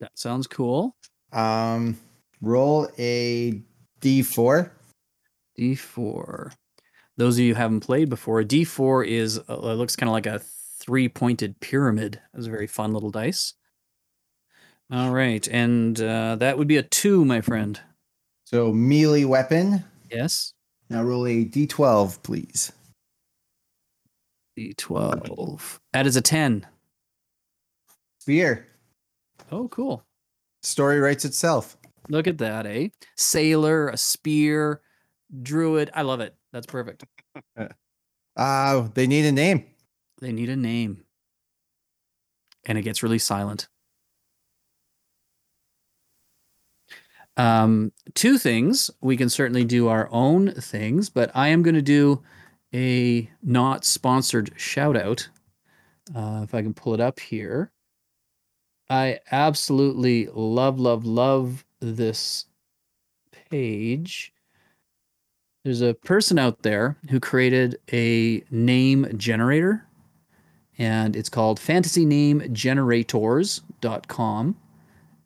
That sounds cool. Um, roll a d4. D4. Those of you who haven't played before, a D4 is uh, it looks kind of like a three-pointed pyramid. It's a very fun little dice. All right, and uh, that would be a two, my friend. So melee weapon. Yes, Now roll a d12, please. D12. That is a ten. Spear. Oh, cool. Story writes itself. Look at that, eh? Sailor, a spear, druid. I love it. That's perfect. Uh, they need a name. They need a name. and it gets really silent. Um, two things we can certainly do our own things, but I am going to do a not sponsored shout out. Uh, if I can pull it up here. I absolutely love, love, love this page. There's a person out there who created a name generator, and it's called fantasynamegenerators.com.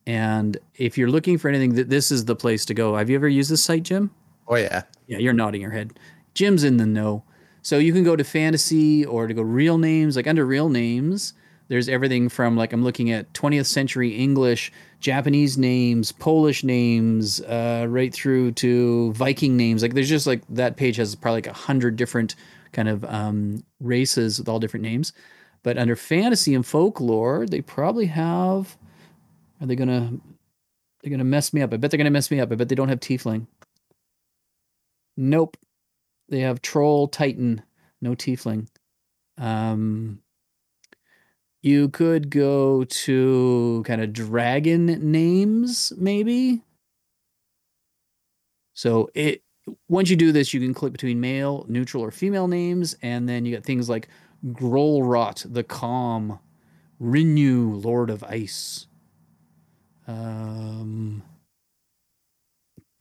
And if you're looking for anything, this is the place to go. Have you ever used this site, Jim? Oh, yeah. Yeah, you're nodding your head. Jim's in the know. So you can go to fantasy or to go real names, like under real names. There's everything from like I'm looking at 20th century English, Japanese names, Polish names, uh, right through to Viking names. Like there's just like that page has probably like a hundred different kind of um, races with all different names. But under fantasy and folklore, they probably have. Are they gonna? They're gonna mess me up. I bet they're gonna mess me up. I bet they don't have tiefling. Nope. They have troll, titan, no tiefling. Um, you could go to kind of dragon names, maybe. So it once you do this, you can click between male, neutral, or female names, and then you get things like Grolrot, the Calm, Renew, Lord of Ice, um,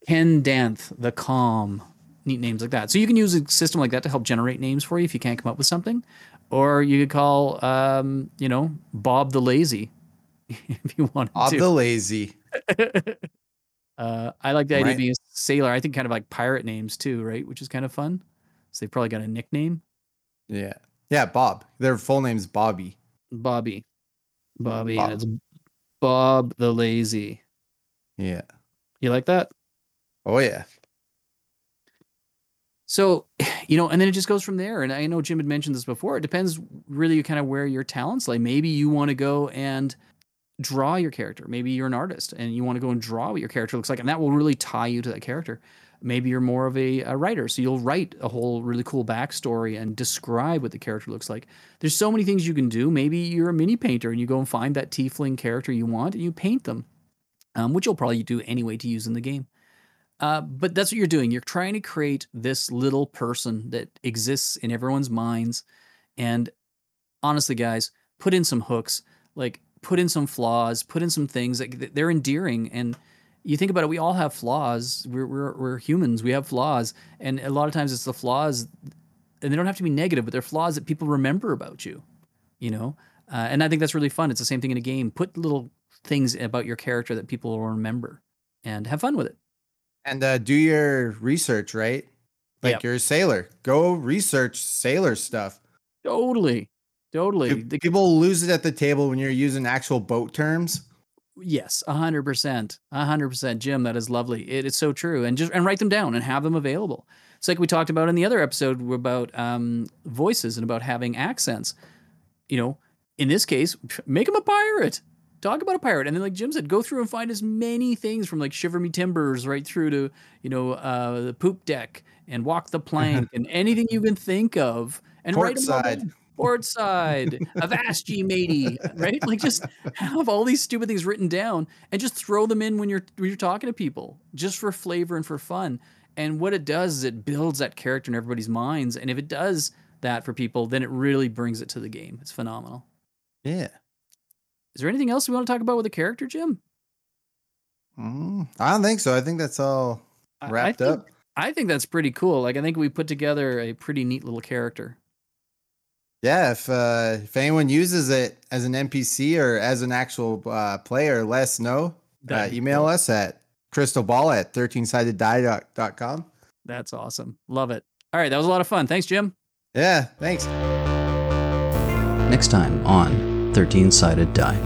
Ken Danth, the Calm, neat names like that. So you can use a system like that to help generate names for you if you can't come up with something or you could call, um, you know, Bob the Lazy, if you want. To. Bob the Lazy. uh, I like the idea right. of being a sailor. I think kind of like pirate names too, right? Which is kind of fun. So they probably got a nickname. Yeah, yeah, Bob. Their full name's Bobby. Bobby, Bobby, Bob. and it's Bob the Lazy. Yeah, you like that? Oh yeah. So, you know, and then it just goes from there. And I know Jim had mentioned this before. It depends really kind of where your talents lie. Maybe you want to go and draw your character. Maybe you're an artist and you want to go and draw what your character looks like, and that will really tie you to that character. Maybe you're more of a, a writer, so you'll write a whole really cool backstory and describe what the character looks like. There's so many things you can do. Maybe you're a mini painter and you go and find that tiefling character you want and you paint them, um, which you'll probably do anyway to use in the game. Uh, but that's what you're doing. You're trying to create this little person that exists in everyone's minds. And honestly, guys, put in some hooks, like put in some flaws, put in some things that they're endearing. And you think about it, we all have flaws. We're, we're, we're humans, we have flaws. And a lot of times it's the flaws, and they don't have to be negative, but they're flaws that people remember about you, you know? Uh, and I think that's really fun. It's the same thing in a game. Put little things about your character that people will remember and have fun with it and uh, do your research, right? Like yep. you're a sailor, go research sailor stuff. Totally, totally. Do people lose it at the table when you're using actual boat terms. Yes, a hundred percent, a hundred percent, Jim. That is lovely. It is so true, and just and write them down and have them available. It's like we talked about in the other episode about um, voices and about having accents. You know, in this case, make them a pirate talk about a pirate. And then like jim said go through and find as many things from like shiver me timbers right through to you know uh, the poop deck and walk the plank and anything you can think of and port write side port side avast ye matey right? Like just have all these stupid things written down and just throw them in when you're when you're talking to people just for flavor and for fun. And what it does is it builds that character in everybody's minds. And if it does that for people then it really brings it to the game. It's phenomenal. Yeah is there anything else we want to talk about with the character, Jim? Mm, I don't think so. I think that's all wrapped I think, up. I think that's pretty cool. Like I think we put together a pretty neat little character. Yeah, if uh, if anyone uses it as an NPC or as an actual uh, player, let us know. Uh, email cool. us at crystalball at 13sided That's awesome. Love it. All right, that was a lot of fun. Thanks, Jim. Yeah, thanks. Next time on 13 sided die.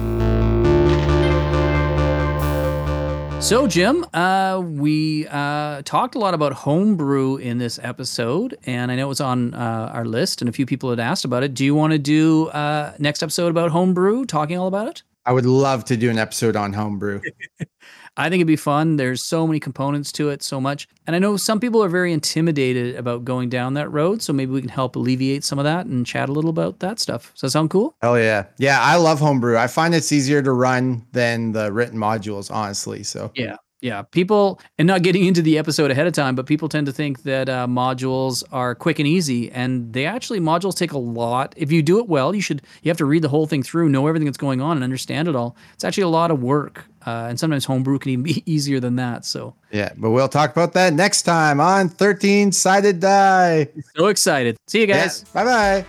So, Jim, uh, we uh, talked a lot about homebrew in this episode, and I know it was on uh, our list, and a few people had asked about it. Do you want to do uh, next episode about homebrew, talking all about it? I would love to do an episode on homebrew. I think it'd be fun. There's so many components to it, so much. And I know some people are very intimidated about going down that road. So maybe we can help alleviate some of that and chat a little about that stuff. Does that sound cool? Hell yeah. Yeah, I love homebrew. I find it's easier to run than the written modules, honestly. So Yeah. Yeah, people, and not getting into the episode ahead of time, but people tend to think that uh, modules are quick and easy, and they actually modules take a lot. If you do it well, you should you have to read the whole thing through, know everything that's going on, and understand it all. It's actually a lot of work, uh, and sometimes homebrew can even be easier than that. So yeah, but we'll talk about that next time on Thirteen Sided Die. So excited! See you guys. Yeah, bye bye.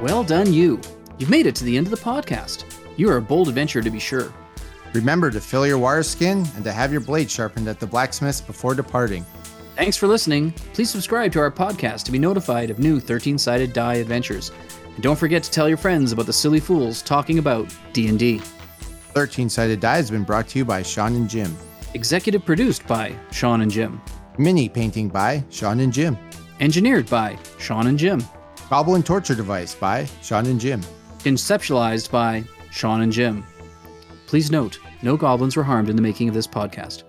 Well done, you. You've made it to the end of the podcast. You are a bold adventurer to be sure. Remember to fill your wineskin and to have your blade sharpened at the blacksmith before departing. Thanks for listening. Please subscribe to our podcast to be notified of new 13 sided die adventures. And don't forget to tell your friends about the silly fools talking about D&D. 13 sided die has been brought to you by Sean and Jim. Executive produced by Sean and Jim. Mini painting by Sean and Jim. Engineered by Sean and Jim. Goblin Torture Device by Sean and Jim. Conceptualized by Sean and Jim. Please note, no goblins were harmed in the making of this podcast.